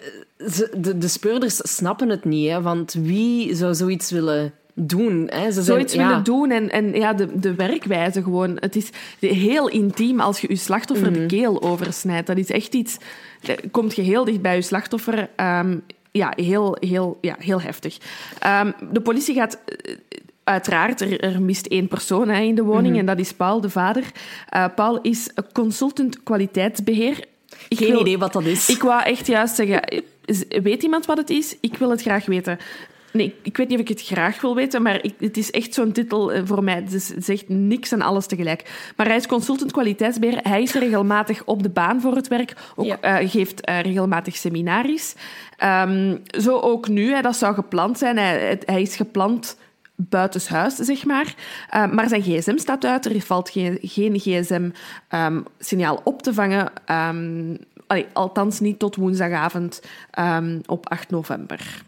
ze, de, de speurders snappen het niet, hè, want wie zou zoiets willen doen? Hè? Ze zijn, zoiets ja, willen doen en, en ja, de, de werkwijze gewoon. Het is heel intiem als je je slachtoffer Mhm. de keel oversnijdt. Dat is echt iets... eh, Komt je heel dicht bij je slachtoffer... ehm, ja, heel, heel, ja, heel heftig. Ehm, de politie gaat... eh, Uiteraard, er, er mist één persoon hè, in de woning Mhm. en dat is Paul, de vader. Eh, Paul is consultant kwaliteitsbeheer. Ik Geen wil- idee wat dat is. ik wou echt juist zeggen, is- weet iemand wat het is? Ik wil het graag weten. Nee, ik- weet niet of ik het graag wil weten, maar ik, het is echt zo'n titel eh, voor mij. Het is- het niks en alles tegelijk. Maar hij is consultant kwaliteitsbeheer. Hij is regelmatig op de baan voor het werk. Ook, Ja. eh, geeft eh, regelmatig seminaries. Ehm, zo ook nu, hè, dat zou gepland zijn. Hij, het- hij is gepland buitenshuis, zeg maar. Eh, maar zijn gsm staat uit. Er valt geen, geen gsm-signaal op te vangen. Ehm, allee, althans niet tot woensdagavond ehm, op 8 november.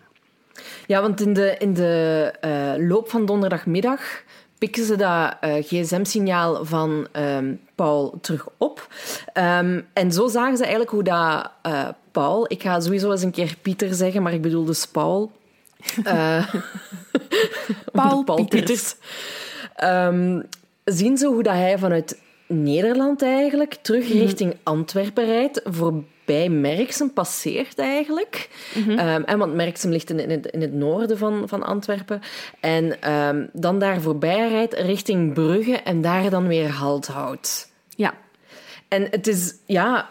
Ja, want in de, in de eh, loop van donderdagmiddag pikken ze dat eh, gsm-signaal van ehm, Paul terug op. Ehm, en zo zagen ze eigenlijk hoe dat eh, Paul... Ik ga sowieso eens een keer Pieter zeggen, maar ik bedoel dus Paul. Paul Paul Pieters. Pieters. Ehm, zien ze hoe dat hij vanuit Nederland eigenlijk terug richting Antwerpen rijdt, voorbij Merksem passeert eigenlijk. Ehm, en want Merksem ligt in, in, het, in het noorden van, van Antwerpen. En ehm, dan daar voorbij rijdt richting Brugge en daar dan weer halt houdt. Ja. En het is, ja,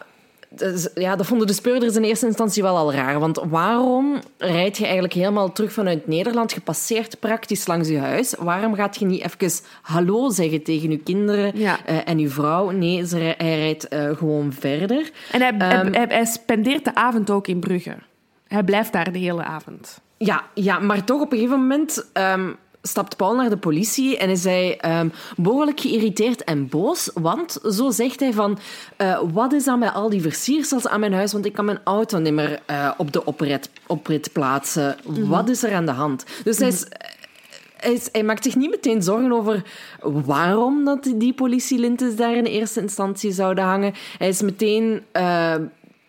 ja, dat vonden de speurders in eerste instantie wel al raar. Want waarom rijd je eigenlijk helemaal terug vanuit Nederland? Je passeert praktisch langs je huis. Waarom gaat je niet even hallo zeggen tegen je kinderen Ja. eh, en je vrouw? Nee, ze, hij rijdt eh, gewoon verder. En hij, Ehm, hij, hij spendeert de avond ook in Brugge. Hij blijft daar de hele avond. Ja, ja, maar toch op een gegeven moment ehm, stapt Paul naar de politie en is hij ehm, behoorlijk geïrriteerd en boos. Want zo zegt hij van, eh, wat is dan met al die versiersels aan mijn huis? Want ik kan mijn auto niet meer eh, op de oprit, oprit plaatsen. Wat is er aan de hand? Dus hij is... Hij, is- hij maakt zich niet meteen zorgen over waarom dat die politielinten daar in eerste instantie zouden hangen. Hij is meteen eh,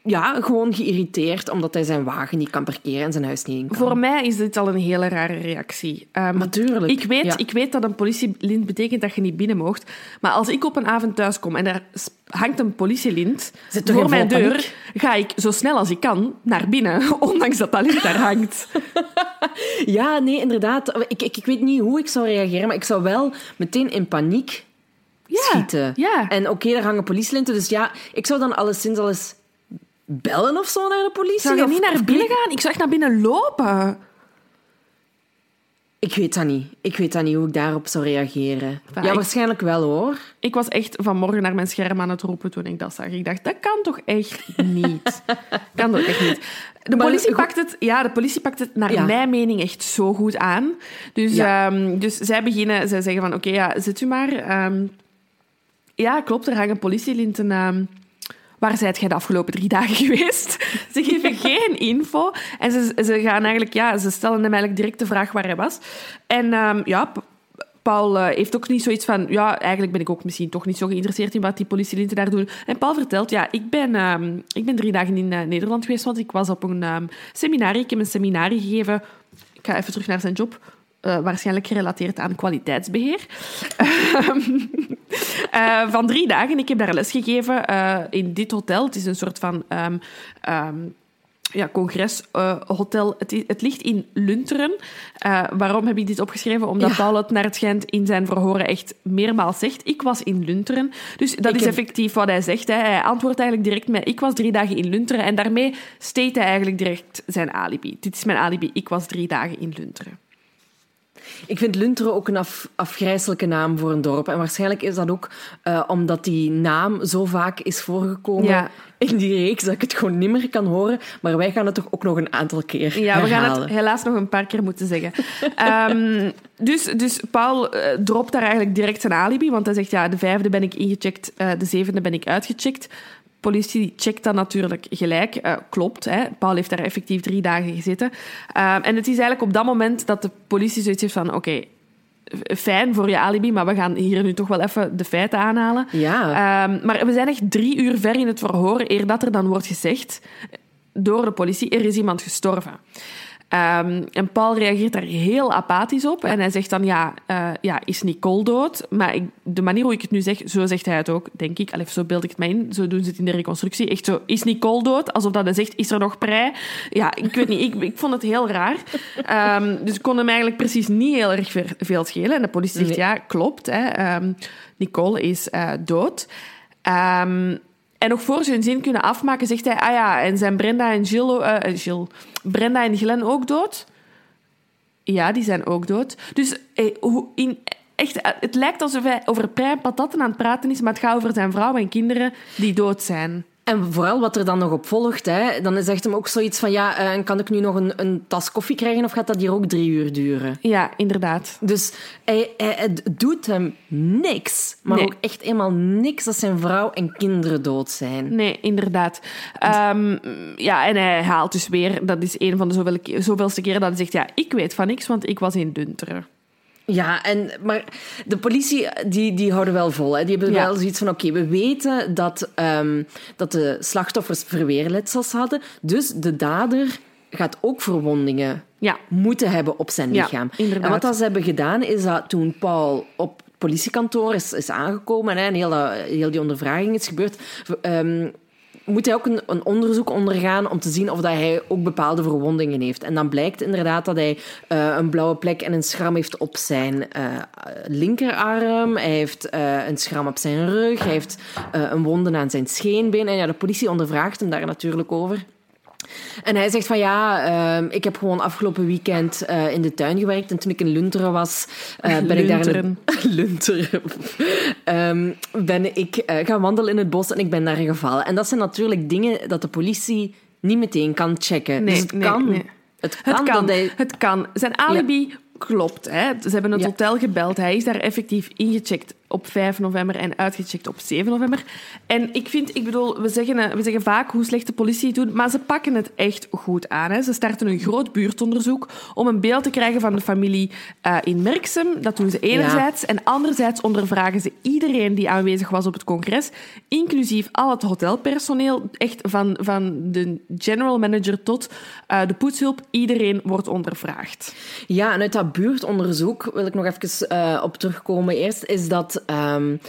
ja, gewoon geïrriteerd omdat hij zijn wagen niet kan parkeren en zijn huis niet in kan. Voor mij is dit al een hele rare reactie. Ehm, Natuurlijk, Ik weet, ja. ik weet dat een politielint betekent dat je niet binnen mocht. Maar als ik op een avond thuis kom en daar s- hangt een politielint voor mijn deur, paniek? ga ik zo snel als ik kan naar binnen, ondanks dat dat lint daar hangt. Ja, nee, inderdaad. Ik, ik, ik weet niet hoe ik zou reageren, maar ik zou wel meteen in paniek Ja, schieten. ja. En oké, daar hangen politielinten, dus ja, ik zou dan alleszins al eens bellen of zo naar de politie. Zou je niet naar binnen gaan? Ik zou echt naar binnen lopen. Ik weet dat niet. Ik weet dat niet hoe ik daarop zou reageren. Ja, waarschijnlijk wel hoor. Ik was echt vanmorgen naar mijn scherm aan het roepen toen ik dat zag. Ik dacht, dat kan toch echt niet? kan toch echt niet? De politie, pakt het, ja, de politie pakt het naar Ja. mijn mening echt zo goed aan. Dus, Ja. ehm, dus zij beginnen, zij zeggen van, oké, ja, zit u maar. Ehm, ja, klopt, er hangen politielinten... ehm Waar zijt jij de afgelopen drie dagen geweest? Ze geven geen info. En ze, ze gaan eigenlijk, ja, ze stellen hem eigenlijk direct de vraag waar hij was. En ehm, ja, Paul eh, heeft ook niet zoiets van... Ja, eigenlijk ben ik ook misschien toch niet zo geïnteresseerd in wat die politielinten daar doen. En Paul vertelt, ja, ik ben, ehm, ik ben drie dagen in eh, Nederland geweest, want ik was op een um, seminarie. Ik heb een seminarie gegeven. Ik ga even terug naar zijn job. Uh, waarschijnlijk gerelateerd aan kwaliteitsbeheer. uh, van drie dagen. Ik heb daar les gegeven uh, in dit hotel. Het is een soort van um, um, ja, congreshotel. Het, het, ligt in Lunteren. waarom heb ik dit opgeschreven? Omdat ja. Paul het naar het schijnt in zijn verhoren echt meermaals zegt. Ik was in Lunteren. Dus dat ik is effectief wat hij zegt. Hè. Hij antwoordt eigenlijk direct met ik was drie dagen in Lunteren. En daarmee steekt hij eigenlijk direct zijn alibi. Dit is mijn alibi. Ik was drie dagen in Lunteren. Ik vind Lunteren ook een af, afgrijzelijke naam voor een dorp. En waarschijnlijk is dat ook uh, omdat die naam zo vaak is voorgekomen ja. in die reeks dat ik het gewoon niet meer kan horen. Maar wij gaan het toch ook nog een aantal keer Ja, we herhalen. gaan het helaas nog een paar keer moeten zeggen. um, dus, dus Paul uh, dropt daar eigenlijk direct zijn alibi. Want hij zegt, ja, de vijfde ben ik ingecheckt, uh, de zevende ben ik uitgecheckt politie checkt dat natuurlijk gelijk. Uh, klopt, hè. Paul heeft daar effectief drie dagen gezeten. Uh, en het is eigenlijk op dat moment dat de politie zoiets heeft van... Oké, okay, fijn voor je alibi, maar we gaan hier nu toch wel even de feiten aanhalen. Ja. Uh, maar we zijn echt drie uur ver in het verhoor, eer dat er dan wordt gezegd door de politie, er is iemand gestorven. Um, en Paul reageert daar heel apathisch op. En hij zegt dan, ja, uh, ja is Nicole dood? Maar ik, de manier hoe ik het nu zeg, zo zegt hij het ook, denk ik. Allee, zo beeld ik het mij in. Zo doen ze het in de reconstructie. Echt zo, is Nicole dood? Alsof dat hij zegt, is er nog prei? Ja, ik weet niet. Ik, ik vond het heel raar. Um, dus ik kon hem eigenlijk precies niet heel erg veel schelen. En de politie zegt, nee. ja, klopt. Hè. Um, Nicole is uh, dood. Um, en nog voor ze hun zin kunnen afmaken, zegt hij... Ah ja, en zijn Brenda en Jill... Uh, Jill Brenda en Glenn ook dood? Ja, die zijn ook dood. Dus hey, in, echt, het lijkt alsof hij over prei en patatten aan het praten is, maar het gaat over zijn vrouw en kinderen die dood zijn. En vooral wat er dan nog op volgt, hè, dan zegt hem ook zoiets van... Ja, uh, kan ik nu nog een, een, tas koffie krijgen of gaat dat hier ook drie uur duren? Ja, inderdaad. Dus hij, hij, het doet hem niks. Maar nee. ook echt eenmaal niks dat zijn vrouw en kinderen dood zijn. Nee, inderdaad. Um, ja, en hij haalt dus weer... Dat is een van de zoveel, zoveelste keren dat hij zegt... Ja, ik weet van niks, want ik was in Dunteren. Ja, en, maar de politie die, die houden wel vol. Hè. Die hebben ja. wel zoiets van, oké, okay, we weten dat, um, dat de slachtoffers verweerletsels hadden. Dus de dader gaat ook verwondingen ja. moeten hebben op zijn lichaam. Ja, en wat dat ze hebben gedaan, is dat toen Paul op het politiekantoor is, is aangekomen hè, en heel, heel die ondervraging is gebeurd... Um, moet hij ook een, een, onderzoek ondergaan om te zien of dat hij ook bepaalde verwondingen heeft. En dan blijkt inderdaad dat hij uh, een blauwe plek en een schram heeft op zijn uh, linkerarm. Hij heeft uh, een schram op zijn rug. Hij heeft een wonden aan zijn scheenbeen. En ja, de politie ondervraagt hem daar natuurlijk over. En hij zegt van ja, uh, ik heb gewoon afgelopen weekend uh, in de tuin gewerkt. En toen ik in Lunteren was, uh, ben ik daar... In Lunteren. um, ben ik uh, gaan wandelen in het bos en ik ben daar gevallen. En dat zijn natuurlijk dingen dat de politie niet meteen kan checken. Nee, dus het nee, kan. Nee. Het kan. Het kan. Hij... Het kan. Zijn alibi... Ja. Klopt, hè. Ze hebben het Ja. hotel gebeld. Hij is daar effectief ingecheckt op 5 november en uitgecheckt op 7 november. En ik vind, ik bedoel, we zeggen, eh, we zeggen vaak hoe slecht de politie het doet, maar ze pakken het echt goed aan. Hè. Ze starten een groot buurtonderzoek om een beeld te krijgen van de familie uh, in Merksem. Dat doen ze enerzijds. Ja. En anderzijds ondervragen ze iedereen die aanwezig was op het congres, inclusief al het hotelpersoneel, echt van, van de general manager tot uh, de poetshulp. Iedereen wordt ondervraagd. Ja, en uit dat buurtonderzoek wil ik nog even uh, op terugkomen. Eerst is dat um,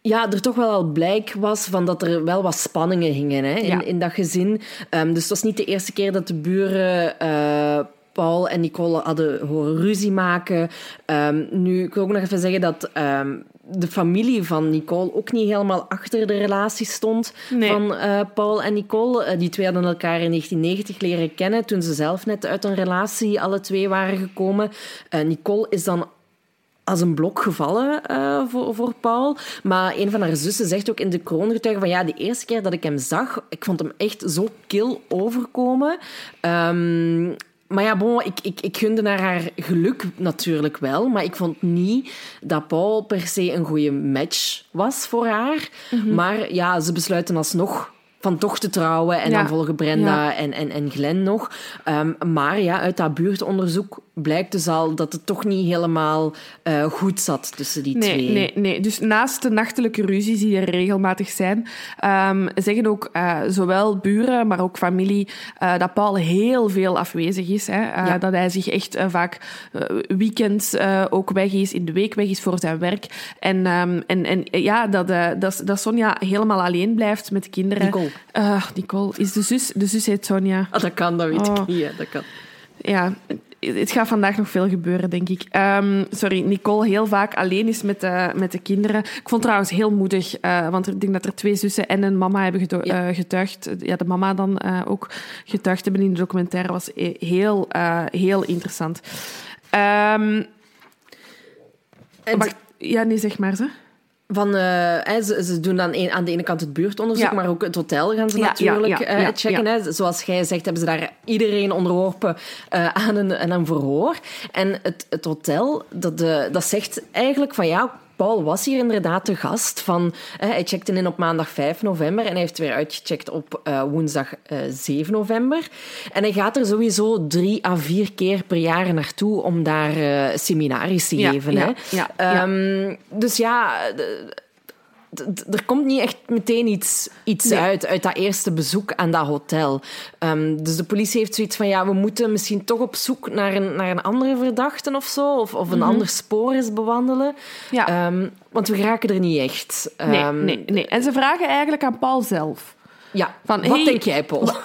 ja, er toch wel al blijk was van dat er wel wat spanningen hingen hè, in, Ja. in dat gezin. Um, dus het was niet de eerste keer dat de buren uh, Paul en Nicole hadden horen ruzie maken. Um, nu, ik wil ook nog even zeggen dat um, de familie van Nicole ook niet helemaal achter de relatie stond Nee. van uh, Paul en Nicole. Uh, die twee hadden elkaar in 1990 leren kennen toen ze zelf net uit een relatie alle twee waren gekomen. Uh, Nicole is dan als een blok gevallen uh, voor, voor Paul. Maar een van haar zussen zegt ook in de kroongetuige van ja, de eerste keer dat ik hem zag, ik vond hem echt zo kil overkomen. Um, maar ja, bon, ik, ik, ik gunde naar haar geluk natuurlijk wel. Maar ik vond niet dat Paul per se een goede match was voor haar. Mm -hmm. Maar ja, ze besluiten alsnog van toch te trouwen. En Ja. dan volgen Brenda Ja. en, en, en Glenn nog. Um, maar ja, uit dat buurtonderzoek blijkt dus al dat het toch niet helemaal uh, goed zat tussen die nee, twee. Nee, nee. Dus naast de nachtelijke ruzies die er regelmatig zijn, um, zeggen ook uh, zowel buren, maar ook familie, uh, dat Paul heel veel afwezig is. Hè? Ja. Dat hij zich echt vaak weekends ook weg is, in de week weg is voor zijn werk. En, um, en, en ja, dat, dat, dat Sonja helemaal alleen blijft met de kinderen. Nicole. Nicole is de zus. De zus heet Sonja. Ah, dat kan, dat weet Oh. ik niet. Hè. Dat kan. Ja, het gaat vandaag nog veel gebeuren, denk ik. Um, sorry, Nicole heel vaak alleen is met de, met de kinderen. Ik vond het trouwens heel moedig, uh, want ik denk dat er twee zussen en een mama hebben ja. uh, getuigd. Ja, de mama dan uh, ook getuigd hebben in de documentaire. was heel, heel interessant. Um, en maar, ja, nee, zeg maar ze. Van, uh, ze, ze, doen dan een, aan de ene kant het buurtonderzoek, ja. maar ook het hotel gaan ze ja, natuurlijk ja, uh, checken. Hè. Zoals jij zegt, hebben ze daar iedereen onderworpen uh, aan, een, aan een verhoor. En het, het hotel, dat, dat zegt eigenlijk van ja, Paul was hier inderdaad de gast. Van, uh, hij checkte in op maandag 5 november en hij heeft weer uitgecheckt op uh, woensdag uh, 7 november. En hij gaat er sowieso drie à vier keer per jaar naartoe om daar seminaries te ja, geven. Ja, hè. ja, um, dus ja er komt niet echt meteen iets, iets Nee. uit, uit dat eerste bezoek aan dat hotel. Um, dus de politie heeft zoiets van, ja, we moeten misschien toch op zoek naar een, naar een andere verdachte of zo, of, of een Mhm. ander spoor eens bewandelen. Ja. Um, want we geraken er niet echt. Nee, Um, nee, nee. En ze vragen eigenlijk aan Paul zelf. Ja, Van, wat hey, denk jij, Paul?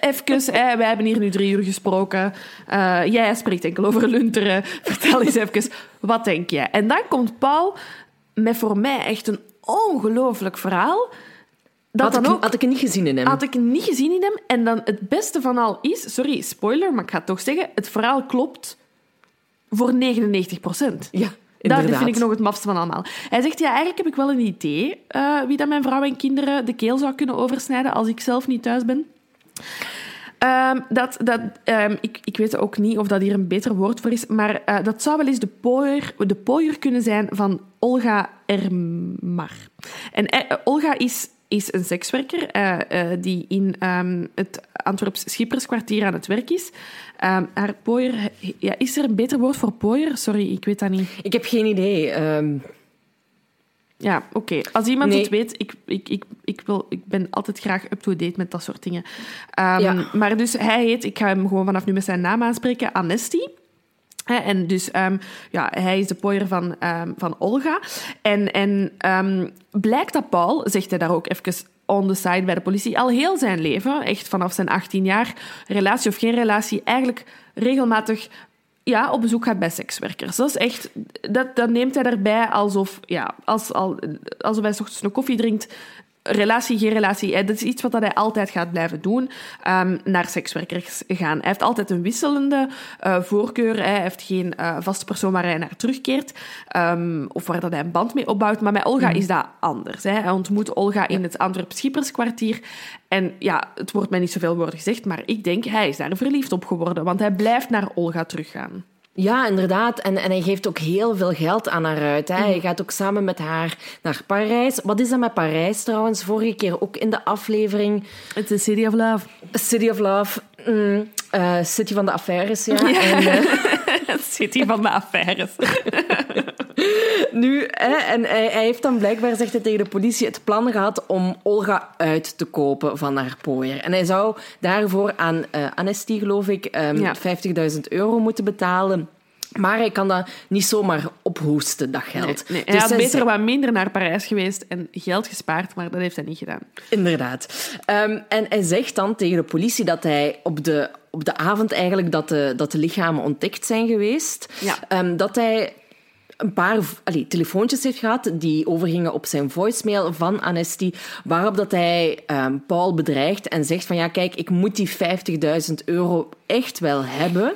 Even, eh, wij hebben hier nu drie uur gesproken. Uh, jij spreekt enkel over lunteren. Vertel eens even, wat denk jij? En dan komt Paul met voor mij echt een ongelooflijk verhaal. Dat had, dan ik, ook had ik niet gezien in hem. had ik niet gezien in hem. En dan het beste van al is, sorry, spoiler, maar ik ga het toch zeggen, het verhaal klopt voor 99 procent. Ja, Dat inderdaad. vind ik nog het mafste van allemaal. Hij zegt, ja, eigenlijk heb ik wel een idee uh, wie dat mijn vrouw en kinderen de keel zou kunnen oversnijden als ik zelf niet thuis ben. Um, dat, dat, um, ik, ik weet ook niet of dat hier een beter woord voor is, maar uh, dat zou wel eens de pooier, de kunnen zijn van Olga Ermar. En uh, Olga is, is een sekswerker uh, die in um, het Antwerps Schipperskwartier aan het werk is. haar pooier... Ja, is er een beter woord voor pooier? Sorry, ik weet dat niet. Ik heb geen idee. Ja, oké. Okay. Als iemand Nee. het weet, ik, ik, ik, ik, wil, ik ben altijd graag up-to-date met dat soort dingen. Um, Ja. Maar dus hij heet, ik ga hem gewoon vanaf nu met zijn naam aanspreken, Anesti. En dus um, ja, hij is de pooier van, um, van Olga. En, en blijkt dat Paul, zegt hij daar ook even on the side bij de politie, al heel zijn leven, echt vanaf zijn 18 jaar, relatie of geen relatie, eigenlijk regelmatig ja, op bezoek gaat bij sekswerkers. Dat is echt... Dat, neemt hij daarbij alsof... Ja, als, al, alsof hij 's ochtends een koffie drinkt... Relatie, geen relatie. Dat is iets wat hij altijd gaat blijven doen. Um, naar sekswerkers gaan. Hij heeft altijd een wisselende uh, voorkeur. Hij heeft geen uh, vaste persoon waar hij naar terugkeert. Um, of waar dat hij een band mee opbouwt. Maar met Olga mm. is dat anders. Hè. Hij ontmoet Olga in het Antwerp Schipperskwartier. En ja, het wordt mij niet zoveel woorden gezegd, maar ik denk, hij is daar verliefd op geworden. Want hij blijft naar Olga teruggaan. Ja, inderdaad. En, en hij geeft ook heel veel geld aan haar uit. Hè. Hij gaat ook samen met haar naar Parijs. Wat is dat met Parijs trouwens? Vorige keer ook in de aflevering. Het is City of Love. City of Love. Mm, uh, City van de affaires, ja. ja. En, uh, City van de affaires. nu, hè, en hij, hij, heeft dan blijkbaar, zegt hij tegen de politie, het plan gehad om Olga uit te kopen van haar pooier. En hij zou daarvoor aan uh, Anesti, geloof ik, um, Ja. 50.000 euro moeten betalen. Maar hij kan dat niet zomaar ophoesten, dat geld. Nee, nee. Dus hij had hij beter wat minder naar Parijs geweest en geld gespaard, maar dat heeft hij niet gedaan. Inderdaad. Um, en hij zegt dan tegen de politie dat hij op de, op de avond eigenlijk dat de, dat de lichamen ontdekt zijn geweest, Ja. um, dat hij een paar telefoontjes heeft gehad die overgingen op zijn voicemail van Anesti, waarop dat hij um, Paul bedreigt en zegt van ja, kijk, ik moet die 50.000 euro echt wel hebben.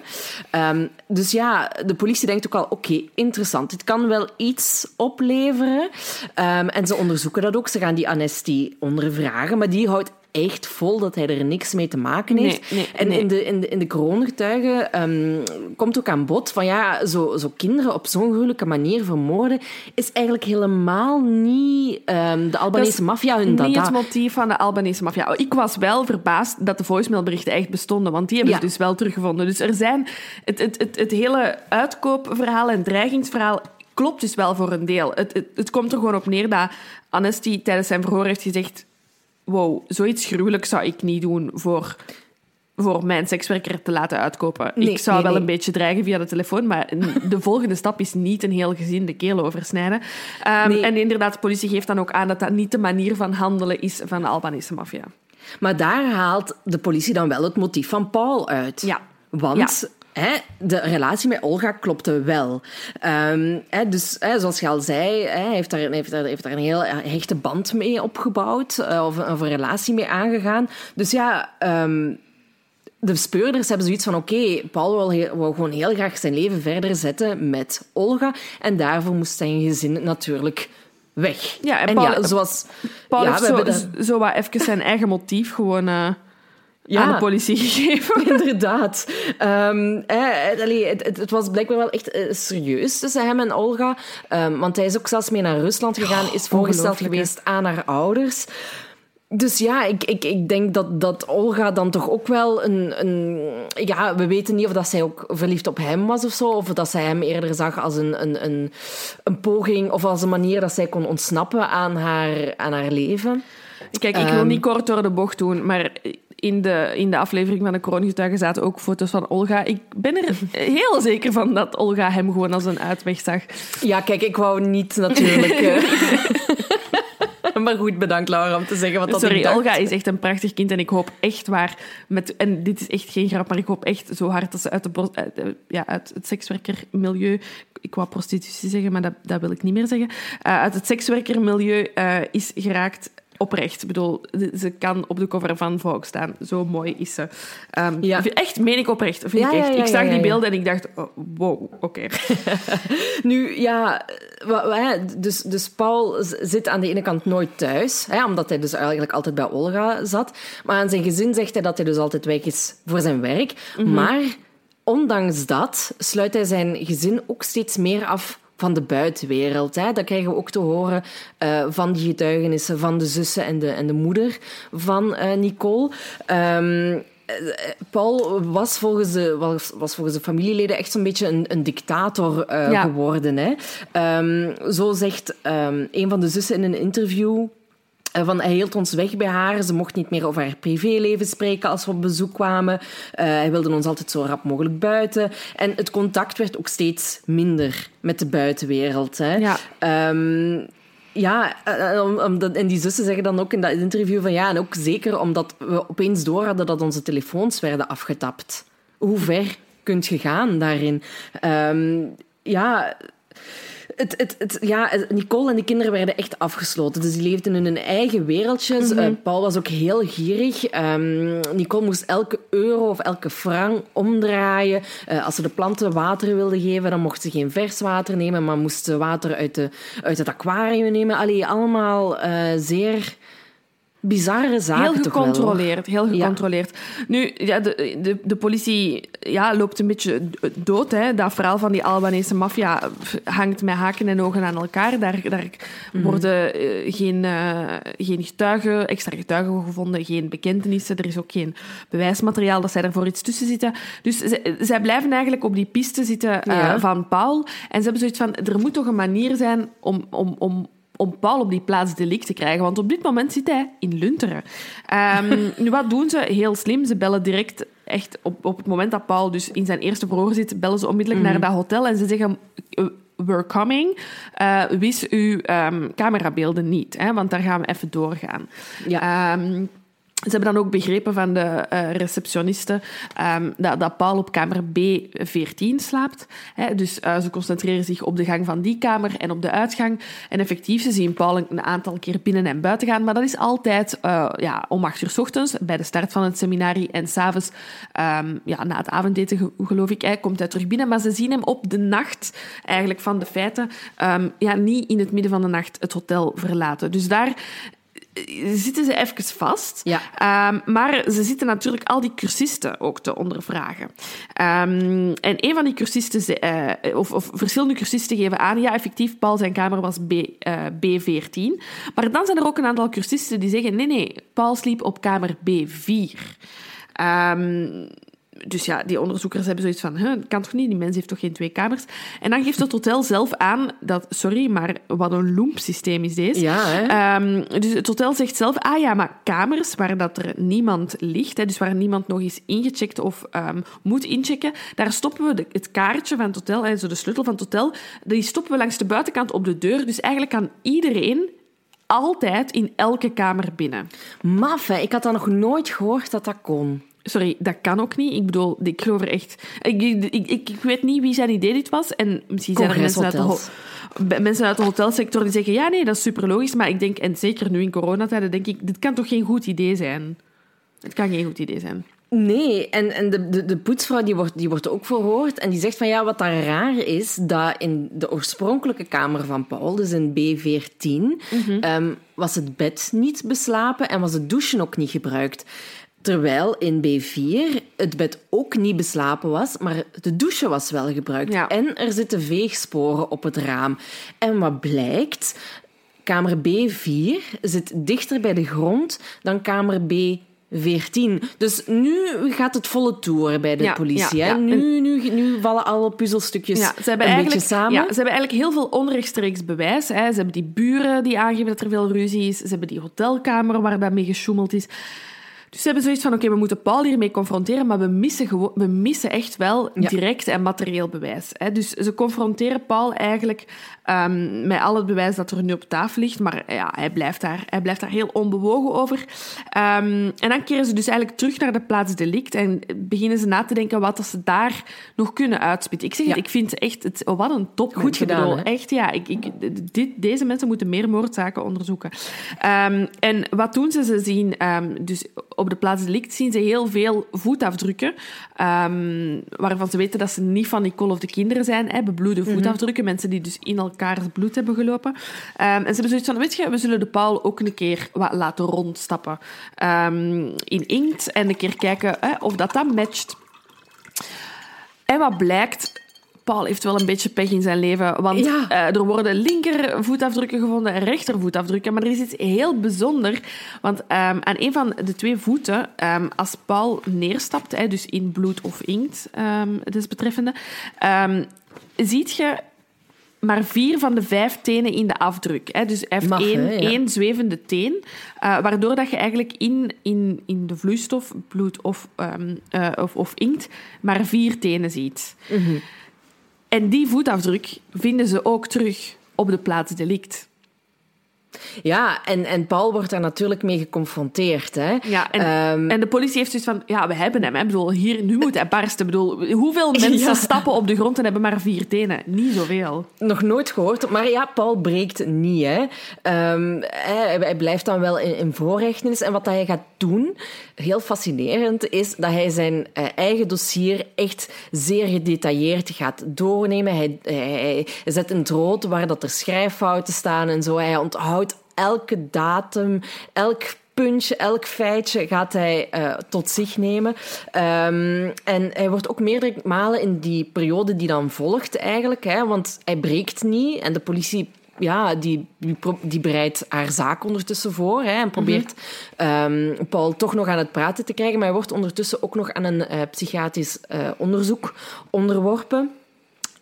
Um, dus ja, de politie denkt ook al, oké, interessant, dit kan wel iets opleveren. Um, en ze onderzoeken dat ook. Ze gaan die Anesti ondervragen, maar die houdt echt vol dat hij er niks mee te maken heeft. Nee, nee, en nee. in de, in de, in de kroongetuigen ehm, komt ook aan bod van ja, zo, zo kinderen op zo'n gruwelijke manier vermoorden is eigenlijk helemaal niet ehm, de Dat Albanese maffia hun Niet dada. het motief van de Albanese maffia. Ik was wel verbaasd dat de voicemailberichten echt bestonden, want die hebben Ja. ze dus wel teruggevonden. Dus er zijn... Het, het, het, het hele uitkoopverhaal en dreigingsverhaal klopt dus wel voor een deel. Het, het, het komt er gewoon op neer dat Anesti tijdens zijn verhoor heeft gezegd wow, zoiets gruwelijks zou ik niet doen voor, voor mijn sekswerker te laten uitkopen. Nee, ik zou nee, wel nee. een beetje dreigen via de telefoon, maar de volgende stap is niet een heel gezin de keel oversnijden. Ehm. En inderdaad, de politie geeft dan ook aan dat dat niet de manier van handelen is van de Albanese maffia. Maar daar haalt de politie dan wel het motief van Paul uit. Ja. Want hè, de relatie met Olga klopte wel. Ehm, hè, dus hè, zoals je al zei, heeft daar, heeft, daar, heeft daar een heel hechte band mee opgebouwd. eh, of, of een relatie mee aangegaan. Dus ja... ehm, de speurders hebben zoiets van: oké, Paul wil, heel- wil gewoon heel graag zijn leven verder zetten met Olga. En daarvoor moest zijn gezin natuurlijk weg. Ja, en en Paul- ja, zoals. Paul ja, heeft zo, zo wat even zijn eigen motief gewoon eh, Ja. aan de politie gegeven. Inderdaad. Ehm, allee, het, het, het was blijkbaar wel echt eh, serieus tussen hem en Olga. Ehm, want hij is ook zelfs mee naar Rusland gegaan, is voorgesteld hè? geweest aan haar ouders. Dus ja, ik, ik, ik denk dat, dat Olga dan toch ook wel een, een... Ja, we weten niet of dat zij ook verliefd op hem was of zo. Of dat zij hem eerder zag als een, een, een, een poging of als een manier dat zij kon ontsnappen aan haar, aan haar leven. Kijk, ik wil Ehm. niet kort door de bocht doen, maar in de, in de aflevering van de kroongetuigen zaten ook foto's van Olga. Ik ben er heel zeker van dat Olga hem gewoon als een uitweg zag. Ja, kijk, ik wou niet natuurlijk... eh. maar goed, bedankt Laura om te zeggen wat dat Sorry. Olga is echt een prachtig kind en ik hoop echt waar, met, en dit is echt geen grap, maar ik hoop echt zo hard dat ze uit, de, bos- uit, de- ja, uit het sekswerkermilieu, ik wou prostitutie zeggen, maar dat, dat wil ik niet meer zeggen, Eh, uit het sekswerkermilieu eh, is geraakt oprecht. Ik bedoel, ze kan op de cover van Vogue staan. Zo mooi is ze. Ehm, Ja. Echt, meen ik oprecht. Vind Ja, ik echt. ja, ik zag die beelden en ik dacht, oh, wow, oké. Nu, ja, dus, dus Paul zit aan de ene kant nooit thuis, hè, omdat hij dus eigenlijk altijd bij Olga zat. Maar aan zijn gezin zegt hij dat hij dus altijd weg is voor zijn werk. Maar ondanks dat sluit hij zijn gezin ook steeds meer af van de buitenwereld. Hè. Dat krijgen we ook te horen eh, van die getuigenissen van de zussen en de, en de moeder van eh, Nicole. Ehm, eh, Paul was volgens, de, was, was volgens de familieleden echt zo'n beetje een, een dictator Ja. geworden. Hè. Ehm, zo zegt ehm, een van de zussen in een interview. Eh, Van, hij hield ons weg bij haar. Ze mocht niet meer over haar privéleven spreken als we op bezoek kwamen. Eh, hij wilde ons altijd zo rap mogelijk buiten. En het contact werd ook steeds minder met de buitenwereld. Hè. Ja. Ehm, ja, eh, en die zussen zeggen dan ook in dat interview van ja, en ook zeker omdat we opeens door hadden dat onze telefoons werden afgetapt. Hoe ver kunt je gaan daarin? Ehm, ja, het, het, het, ja, Nicole en de kinderen werden echt afgesloten. Dus die leefden in hun eigen wereldjes. Eh, Paul was ook heel gierig. Ehm, Nicole moest elke euro of elke frank omdraaien. Eh, als ze de planten water wilden geven, dan mocht ze geen vers water nemen, maar moest ze water uit, de, uit het aquarium nemen. Allee, allemaal eh, zeer bizarre zaken Heel gecontroleerd, heel Ja. gecontroleerd. Nu, ja, de, de, de politie ja, loopt een beetje dood. Hè. Dat verhaal van die Albanese maffia hangt met haken en ogen aan elkaar. Daar, daar Mhm. worden eh, geen, eh, geen getuigen, extra getuigen gevonden, geen bekentenissen. Er is ook geen bewijsmateriaal dat zij er voor iets tussen zitten. Dus zij, zij blijven eigenlijk op die piste zitten eh, Ja. van Paul. En ze hebben zoiets van, er moet toch een manier zijn om... om, om om Paul op die plaats delict te krijgen. Want op dit moment zit hij in Lunteren. Ehm, nu, wat doen ze? Heel slim. Ze bellen direct, echt op, op het moment dat Paul dus in zijn eerste verhoor zit, bellen ze onmiddellijk naar dat hotel en ze zeggen... "Uh, We're coming. Eh, wis uw ehm, camerabeelden niet, hè, want daar gaan we even doorgaan. Ja. Ehm, ze hebben dan ook begrepen van de eh receptionisten ehm, dat, Paul op kamer B14 slaapt. Hè, dus eh, ze concentreren zich op de gang van die kamer en op de uitgang. En effectief, ze zien Paul een, aantal keer binnen en buiten gaan. Maar dat is altijd eh, ja, om acht uur 's ochtends, bij de start van het seminarie. En s'avonds, um, ja, na het avondeten, ge- geloof ik, komt hij terug binnen. Maar ze zien hem op de nacht, eigenlijk van de feiten, ehm, ja, niet in het midden van de nacht het hotel verlaten. Dus daar zitten ze even vast. Ja. Ehm, maar ze zitten natuurlijk al die cursisten ook te ondervragen. Ehm, en een van die cursisten, ze- eh, of, of verschillende cursisten geven aan, ja, effectief, Paul zijn kamer was B, eh, B14. Maar dan zijn er ook een aantal cursisten die zeggen, nee, nee, Paul sliep op kamer B4. Ehm, dus ja, die onderzoekers hebben zoiets van, dat kan toch niet, die mens heeft toch geen twee kamers? En dan geeft het hotel zelf aan dat, sorry, maar wat een loempsysteem is deze. Ja, hè? Ehm, dus het hotel zegt zelf, ah ja, maar kamers waar dat er niemand ligt, hè, dus waar niemand nog is ingecheckt of ehm, moet inchecken, daar stoppen we de- het kaartje van het hotel, hè, zo de sleutel van het hotel, die stoppen we langs de buitenkant op de deur. Dus eigenlijk kan iedereen altijd in elke kamer binnen. Maf, hè. Ik had dat nog nooit gehoord dat dat kon. Sorry, dat kan ook niet. Ik bedoel, ik geloof er echt... Ik, ik, ik, ik weet niet wie zijn idee dit was. En misschien zijn er mensen uit, de mensen uit de hotelsector die zeggen... Ja, nee, dat is super logisch. Maar ik denk, en zeker nu in coronatijden, denk ik... Dit kan toch geen goed idee zijn? Het kan geen goed idee zijn. Nee, en, en de, de, de poetsvrouw die wordt, die wordt ook verhoord en die zegt van ja, wat daar raar is, dat in de oorspronkelijke kamer van Paul, dus in B14, ehm, was het bed niet beslapen en was het douchen ook niet gebruikt. Terwijl in B4 het bed ook niet beslapen was, maar de douche was wel gebruikt. Ja. En er zitten veegsporen op het raam. En wat blijkt? Kamer B4 zit dichter bij de grond dan kamer B14. Dus nu gaat het volle toer bij de Ja, politie. ja, hè? ja. Nu, nu, nu vallen alle puzzelstukjes ze hebben een eigenlijk, beetje samen. Ja, ze hebben eigenlijk heel veel onrechtstreeks bewijs. Hè. Ze hebben die buren die aangeven dat er veel ruzie is. Ze hebben die hotelkamer waar dat mee gesjoemeld is. Dus ze hebben zoiets van, oké, we moeten Paul hiermee confronteren, maar we missen, we missen echt wel direct en materieel bewijs. Hè. Dus ze confronteren Paul eigenlijk ehm, met al het bewijs dat er nu op tafel ligt, maar ja, hij, blijft daar, hij blijft daar heel onbewogen over. Ehm, en dan keren ze dus eigenlijk terug naar de plaats delict en beginnen ze na te denken wat dat ze daar nog kunnen uitspitten. Ik zeg het, Ja. ik vind echt, het, oh, wat een top. Goed gedaan? Echt, ja. Ik, ik, dit, deze mensen moeten meer moordzaken onderzoeken. Ehm, en wat doen ze? Ze zien, dus op de plaats delict zien ze heel veel voetafdrukken, waarvan ze weten dat ze niet van Nicole of de kinderen zijn, hè, bebloede voetafdrukken, mensen die dus in elkaars bloed hebben gelopen. Ehm, en ze hebben zoiets van, weet je, we zullen de Paul ook een keer wat laten rondstappen ehm, in inkt en een keer kijken hè, of dat dat matcht. En wat blijkt, Paul heeft wel een beetje pech in zijn leven. Want Ja. eh, er worden linkervoetafdrukken gevonden en rechtervoetafdrukken. Maar er is iets heel bijzonder. Want ehm, aan een van de twee voeten, als Paul neerstapt, hè, dus in bloed of inkt, ehm desbetreffende, ziet je maar vier van de vijf tenen in de afdruk. Hè. Dus hij heeft Mag, één, hè, ja. één zwevende teen, eh, waardoor dat je eigenlijk in, in, in de vloeistof, bloed of, ehm, eh, of, of inkt, maar vier tenen ziet. Mhm. En die voetafdruk vinden ze ook terug op de plaats delict. Ja, en, en Paul wordt daar natuurlijk mee geconfronteerd. Hè? Ja, en, Ehm, en de politie heeft dus van, ja, we hebben hem. Hè. Ik bedoel, hier, nu moet hij barsten. Ik bedoel, hoeveel mensen Ja. stappen op de grond en hebben maar vier tenen? Niet zoveel. Nog nooit gehoord, maar ja, Paul breekt niet. Hè. Ehm, hij, hij blijft dan wel in, in voorrechtenis. En wat hij gaat doen, heel fascinerend, is dat hij zijn eh, eigen dossier echt zeer gedetailleerd gaat doornemen. Hij, hij, hij zet in het rood waar dat er schrijffouten staan en zo. Hij onthoudt elke datum, elk puntje, elk feitje gaat hij eh, tot zich nemen. Ehm, en hij wordt ook meerdere malen in die periode die dan volgt eigenlijk, hè, want hij breekt niet en de politie ja, die, die, bereidt haar zaak ondertussen voor hè, en probeert ehm, Paul toch nog aan het praten te krijgen, maar hij wordt ondertussen ook nog aan een eh, psychiatrisch eh, onderzoek onderworpen.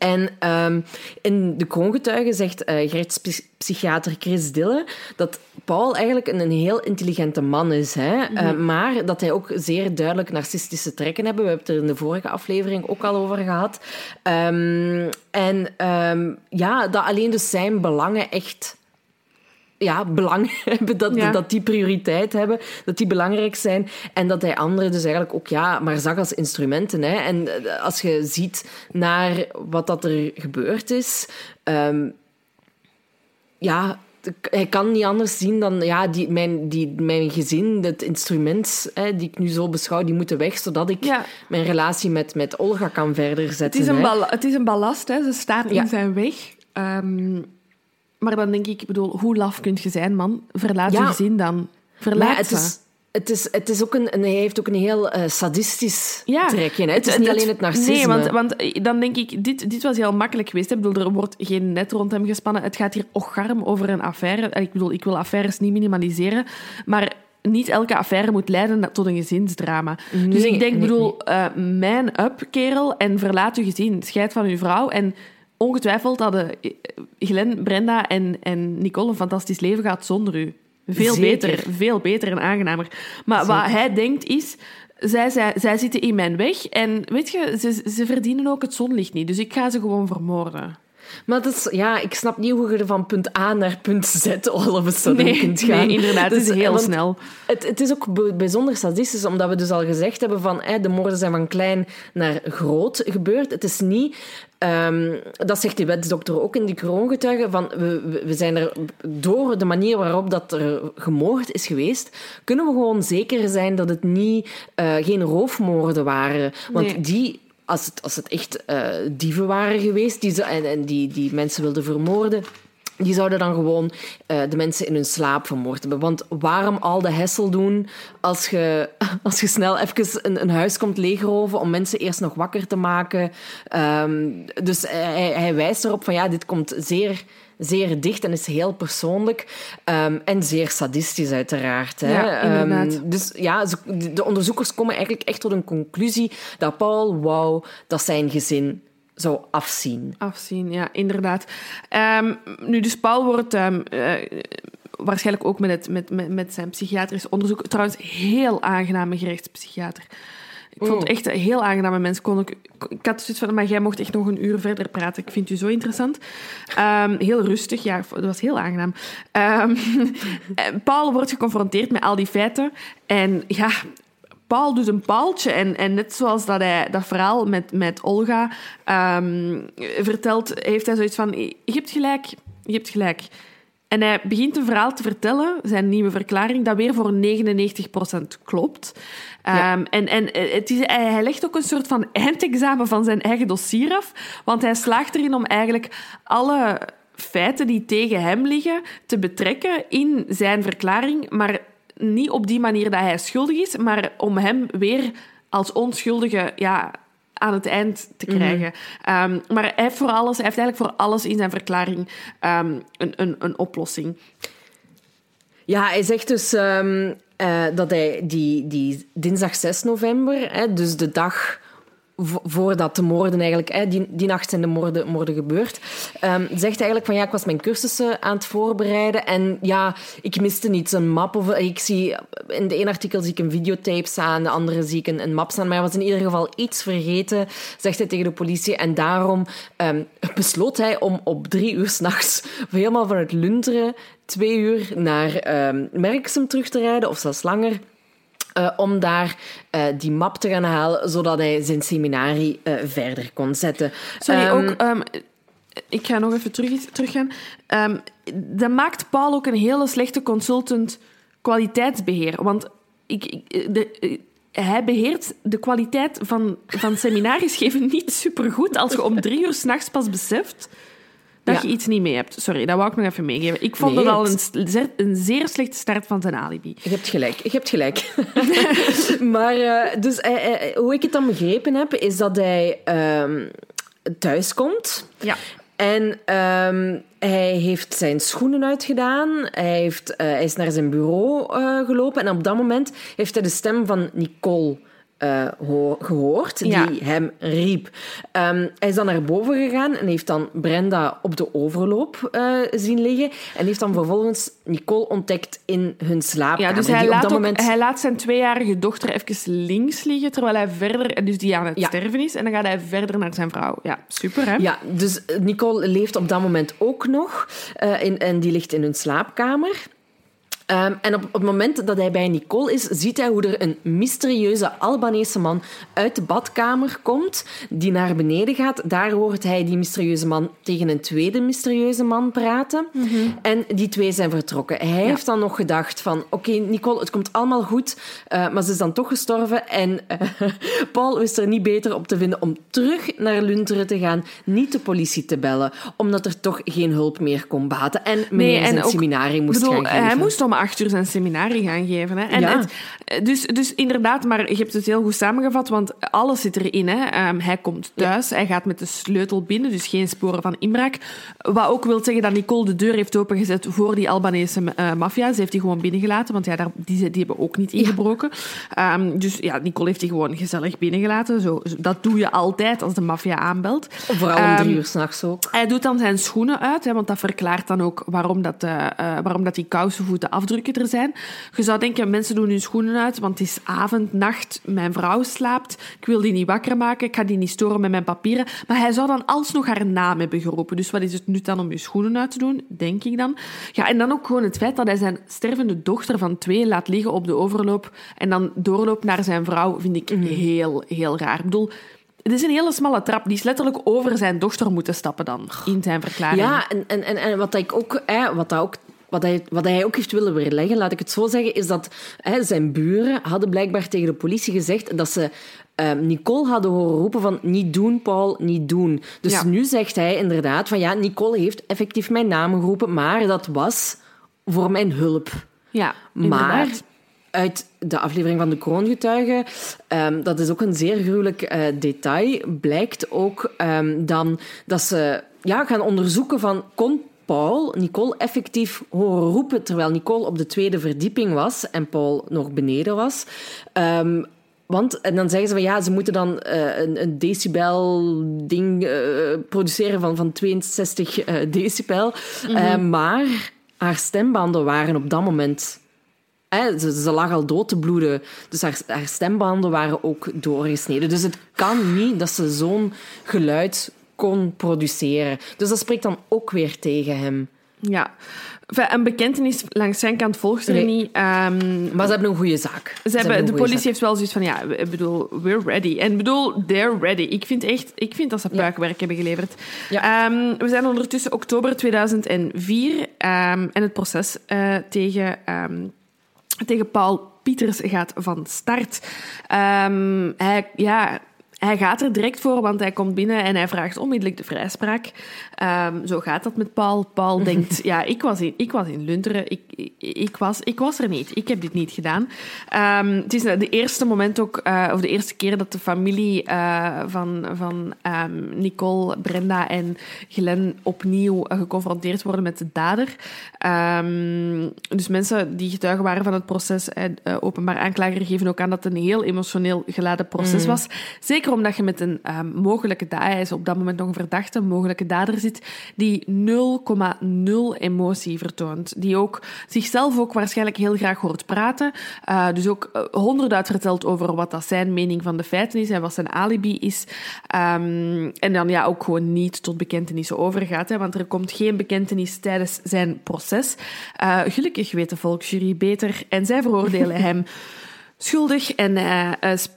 En ehm, in de kroongetuigen zegt eh gerechtspsychiater Chris Dille dat Paul eigenlijk een, een heel intelligente man is, hè? Eh, maar dat hij ook zeer duidelijk narcistische trekken hebben. We hebben het er in de vorige aflevering ook al over gehad. Ehm, en ehm, ja, dat alleen dus zijn belangen echt ja, belang hebben, dat, Ja. dat die prioriteit hebben, dat die belangrijk zijn. En dat hij anderen dus eigenlijk ook ja, maar zag als instrumenten. Hè. En eh, als je ziet naar wat dat er gebeurd is, ehm, ja, hij kan niet anders zien dan ja, die, mijn, die, mijn gezin, het instrument hè, die ik nu zo beschouw, die moeten weg, zodat ik Ja. mijn relatie met, met Olga kan verder Het zetten. is een, hè. bal- het is een ballast, hè. ze staat Ja. in zijn weg. Ehm, Maar dan denk ik, ik bedoel, hoe laf kun je zijn, man? Verlaat Ja. je gezin dan. Verlaat Maar het ze. is, het is, het is ook een, een- hij heeft ook een heel eh, sadistisch Ja, trekje. Hè? Het, is niet alleen het narcisme. Nee, want, want eh, dan denk ik, dit, dit was heel makkelijk geweest. hè. Ik bedoel, er wordt geen net rond hem gespannen. Het gaat hier ocharm over een affaire. En Ik bedoel, ik wil affaires niet minimaliseren, maar niet elke affaire moet leiden tot een gezinsdrama. dus Nee, ik denk, nee, bedoel, eh man up, kerel, en verlaat uw gezin. Scheid van uw vrouw en... Ongetwijfeld hadden Glenn, Brenda en, en Nicole een fantastisch leven gehad zonder u. Veel Zeker. beter, veel beter en aangenamer. Maar wat hij denkt is, zij, zij, zij zitten in mijn weg en weet je, ze, ze verdienen ook het zonlicht niet. Dus ik ga ze gewoon vermoorden. Maar dat is, ja, ik snap niet hoe je er van punt A naar punt Z all of a sudden Nee, kunt gaan. nee, inderdaad, het is Dus, heel snel. Het, het is ook bijzonder sadistisch, omdat we dus al gezegd hebben van de moorden zijn van klein naar groot gebeurd. Het is niet... ehm, dat zegt die wetsdokter ook in die kroongetuigen, van we, we- zijn er door de manier waarop dat er gemoord is geweest, kunnen we gewoon zeker zijn dat het niet, eh, geen roofmoorden waren. Want Nee. die als het, als het echt eh, dieven waren geweest die ze, en, en die, die mensen wilden vermoorden, die zouden dan gewoon eh, de mensen in hun slaap vermoord hebben. Want waarom al de hessel doen als je, als je snel even een, een huis komt leegroven om mensen eerst nog wakker te maken? Ehm, dus hij, hij wijst erop van ja, dit komt zeer, zeer dicht en is heel persoonlijk. ehm, en zeer sadistisch uiteraard. Hè. Ja. Ehm, dus ja, ze- de onderzoekers komen eigenlijk echt tot een conclusie dat Paul wou dat zijn gezin zou afzien. Afzien, ja, inderdaad. Ehm, nu, dus Paul wordt eh, waarschijnlijk ook met, het, met, met, met zijn psychiatrisch onderzoek... Trouwens, heel aangename gerechtspsychiater. Ik vond het echt een heel aangename mens. Kon ik, ik had zoiets van, maar jij mocht echt nog een uur verder praten. Ik vind u zo interessant. Ehm, heel rustig, ja, dat was heel aangenaam. Ehm, en Paul wordt geconfronteerd met al die feiten. En ja, Paul doet een paaltje. En, en net zoals dat hij dat verhaal met, met Olga ehm, vertelt, heeft hij zoiets van: Je hebt gelijk, je hebt gelijk. En hij begint een verhaal te vertellen, zijn nieuwe verklaring, dat weer voor 99% klopt. Ja. Ehm, en en het is, hij hij legt ook een soort van eindexamen van zijn eigen dossier af, want hij slaagt erin om eigenlijk alle feiten die tegen hem liggen te betrekken in zijn verklaring, maar niet op die manier dat hij schuldig is, maar om hem weer als onschuldige ja, aan het eind te krijgen. Ehm, maar hij heeft, voor alles, hij heeft eigenlijk voor alles in zijn verklaring ehm, een, een, een oplossing. Ja, hij zegt dus ehm, eh, dat hij die, die dinsdag 6 november, hè, dus de dag voordat de moorden eigenlijk, hè, die, die nacht zijn de moorden, moorden gebeurd, ehm, zegt eigenlijk van ja, ik was mijn cursussen aan het voorbereiden en ja, ik miste niet een map of ik zie in de ene artikel zie ik een videotape staan, in de andere zie ik een, een map staan, maar hij was in ieder geval iets vergeten, zegt hij tegen de politie en daarom ehm, besloot hij om op drie uur s'nachts helemaal vanuit Lunteren twee uur naar ehm Merksem terug te rijden, of zelfs langer. Eh, om daar eh, die map te gaan halen, zodat hij zijn seminarie eh, verder kon zetten. Sorry, Ehm, ook... ehm, ik ga nog even terug, teruggaan. Ehm, dat maakt Paul ook een hele slechte consultant kwaliteitsbeheer. Want ik, ik- de, hij beheert de kwaliteit van, van seminaries geven niet supergoed als je om drie uur s'nachts pas beseft dat Ja. je iets niet mee hebt. Sorry, dat wou ik nog even meegeven. Ik vond Nee, dat al een, zeer- een zeer slechte start van zijn alibi. Je hebt gelijk, je hebt gelijk. maar eh, dus, eh, eh, hoe ik het dan begrepen heb, is dat hij ehm thuis komt. Ja. En ehm, hij heeft zijn schoenen uitgedaan. Hij, heeft, hij is naar zijn bureau gelopen. En op dat moment heeft hij de stem van Nicole eh, ho- gehoord, Ja. die hem riep. Ehm, hij is dan naar boven gegaan en heeft dan Brenda op de overloop eh, zien liggen. En heeft dan vervolgens Nicole ontdekt in hun slaapkamer. Ja, dus hij laat, dat ook- moment... hij laat zijn tweejarige dochter even links liggen, terwijl hij verder... Dus die aan het Ja. sterven is. En dan gaat hij verder naar zijn vrouw. Ja, super, hè? Ja, dus Nicole leeft op dat moment ook nog. eh, in, en die ligt in hun slaapkamer. Ehm, en op, op het moment dat hij bij Nicole is, ziet hij hoe er een mysterieuze Albanese man uit de badkamer komt, die naar beneden gaat. Daar hoort hij die mysterieuze man tegen een tweede mysterieuze man praten. En die twee zijn vertrokken. Hij heeft dan nog gedacht van, oké, Nicole, het komt allemaal goed, uh, maar ze is dan toch gestorven. En uh, Paul wist er niet beter op te vinden om terug naar Lunteren te gaan, niet de politie te bellen, omdat er toch geen hulp meer kon baten. En meneer nee, zijn seminarie moest bedoel, gaan geven. Hij moest om acht uur zijn seminarie gaan geven. Hè. En Ja. het, dus, dus inderdaad, maar je hebt het heel goed samengevat, want alles zit erin. Hè. Ehm, hij komt thuis, hij gaat met de sleutel binnen, dus geen sporen van inbraak. Wat ook wil zeggen dat Nicole de deur heeft opengezet voor die Albanese uh, maffia. Ze heeft die gewoon binnengelaten, want ja, daar, die, die hebben ook niet ingebroken. Ja. Um, dus ja, Nicole heeft die gewoon gezellig binnengelaten. Zo, dat doe je altijd als de maffia aanbelt. Vooral om drie uur s'nachts ook. Hij doet dan zijn schoenen uit, hè, want dat verklaart dan ook waarom, dat, uh, waarom dat die kousenvoeten afdrukken er zijn. Je zou denken, mensen doen hun schoenen uit, want het is avond, nacht, mijn vrouw slaapt, ik wil die niet wakker maken, ik ga die niet storen met mijn papieren. Maar hij zou dan alsnog haar naam hebben geroepen. Dus wat is het nut dan om je schoenen uit te doen, denk ik dan. Ja, en dan ook gewoon het feit dat hij zijn stervende dochter van twee laat liggen op de overloop en dan doorloopt naar zijn vrouw, vind ik mm. heel, heel raar. Ik bedoel, het is een hele smalle trap. Die is letterlijk over zijn dochter moeten stappen dan, in zijn verklaring. Ja, en, en, en, en wat ik ook... Hè, wat dat ook wat hij, wat hij ook heeft willen weerleggen, laat ik het zo zeggen, is dat hè, zijn buren hadden blijkbaar tegen de politie gezegd dat ze uh, Nicole hadden horen roepen van niet doen, Paul, niet doen. Dus ja. nu zegt hij inderdaad van ja, Nicole heeft effectief mijn naam geroepen, maar dat was voor mijn hulp. Ja, maar uit de aflevering van de kroongetuigen, um, dat is ook een zeer gruwelijk uh, detail, blijkt ook um, dan dat ze ja, gaan onderzoeken van kon Paul Nicole effectief horen roepen terwijl Nicole op de tweede verdieping was en Paul nog beneden was. Um, want, en dan zeggen ze van ja, ze moeten dan uh, een, een decibel-ding uh, produceren van, van 62 uh, decibel. Mm -hmm. maar haar stembanden waren op dat moment. Hè, ze, ze, lag al dood te bloeden, dus haar, haar stembanden waren ook doorgesneden. Dus het kan niet dat ze zo'n geluid kon produceren. Dus dat spreekt dan ook weer tegen hem. Ja. Een bekentenis langs zijn kant volgt er nee. niet. Um, maar ze hebben een goede zaak. Ze, ze hebben, de politie zaak. heeft wel zoiets van, ja, ik bedoel, we're ready. En ik bedoel, they're ready. Ik vind echt, ik vind dat ze puikwerk ja. hebben geleverd. Ja. Um, we zijn ondertussen oktober 2004 um, en het proces uh, tegen, tegen Paul Pieters gaat van start. hij, ja, hij gaat er direct voor, want hij komt binnen en hij vraagt onmiddellijk de vrijspraak. Um, zo gaat dat met Paul. Paul denkt, ja, ik was in, ik was in Lunteren. Ik, ik, ik, was, ik was er niet. Ik heb dit niet gedaan. Um, het is de eerste moment ook, uh, of de eerste keer dat de familie uh, van, van um, Nicole, Brenda en Glenn opnieuw geconfronteerd worden met de dader. dus mensen die getuigen waren van het proces, uh, openbaar aanklager geven ook aan dat het een heel emotioneel geladen proces mm. was. Zeker omdat je met een um, mogelijke dader, hij is op dat moment nog een verdachte, mogelijke dader zit, die 0,0 emotie vertoont. Die ook zichzelf ook waarschijnlijk heel graag hoort praten. Uh, dus ook uh, honderd vertelt over wat dat zijn mening van de feiten is en wat zijn alibi is. Um, en dan ja, ook gewoon niet tot bekentenissen overgaat. Hè, want er komt geen bekentenis tijdens zijn proces. Uh, gelukkig weet de volksjury beter en zij veroordelen hem schuldig. En uh,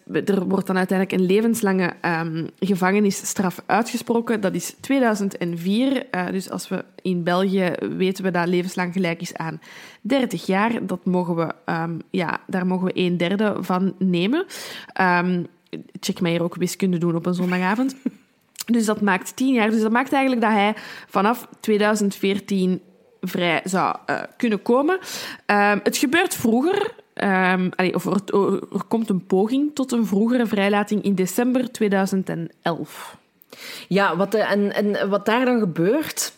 er wordt dan uiteindelijk een levenslange um, gevangenisstraf uitgesproken. Dat is 2004. Uh, dus als we in België weten we dat levenslang gelijk is aan 30 jaar. Dat mogen we, um, ja, daar mogen we een derde van nemen. Um, check mij hier ook wiskunde doen op een zondagavond. Dus dat maakt 10 jaar. Dus dat maakt eigenlijk dat hij vanaf 2014 vrij zou kunnen komen. het gebeurt vroeger. Allee, of er, er, komt een poging tot een vroegere vrijlating in december 2011. Ja, wat, de, en, en wat daar dan gebeurt,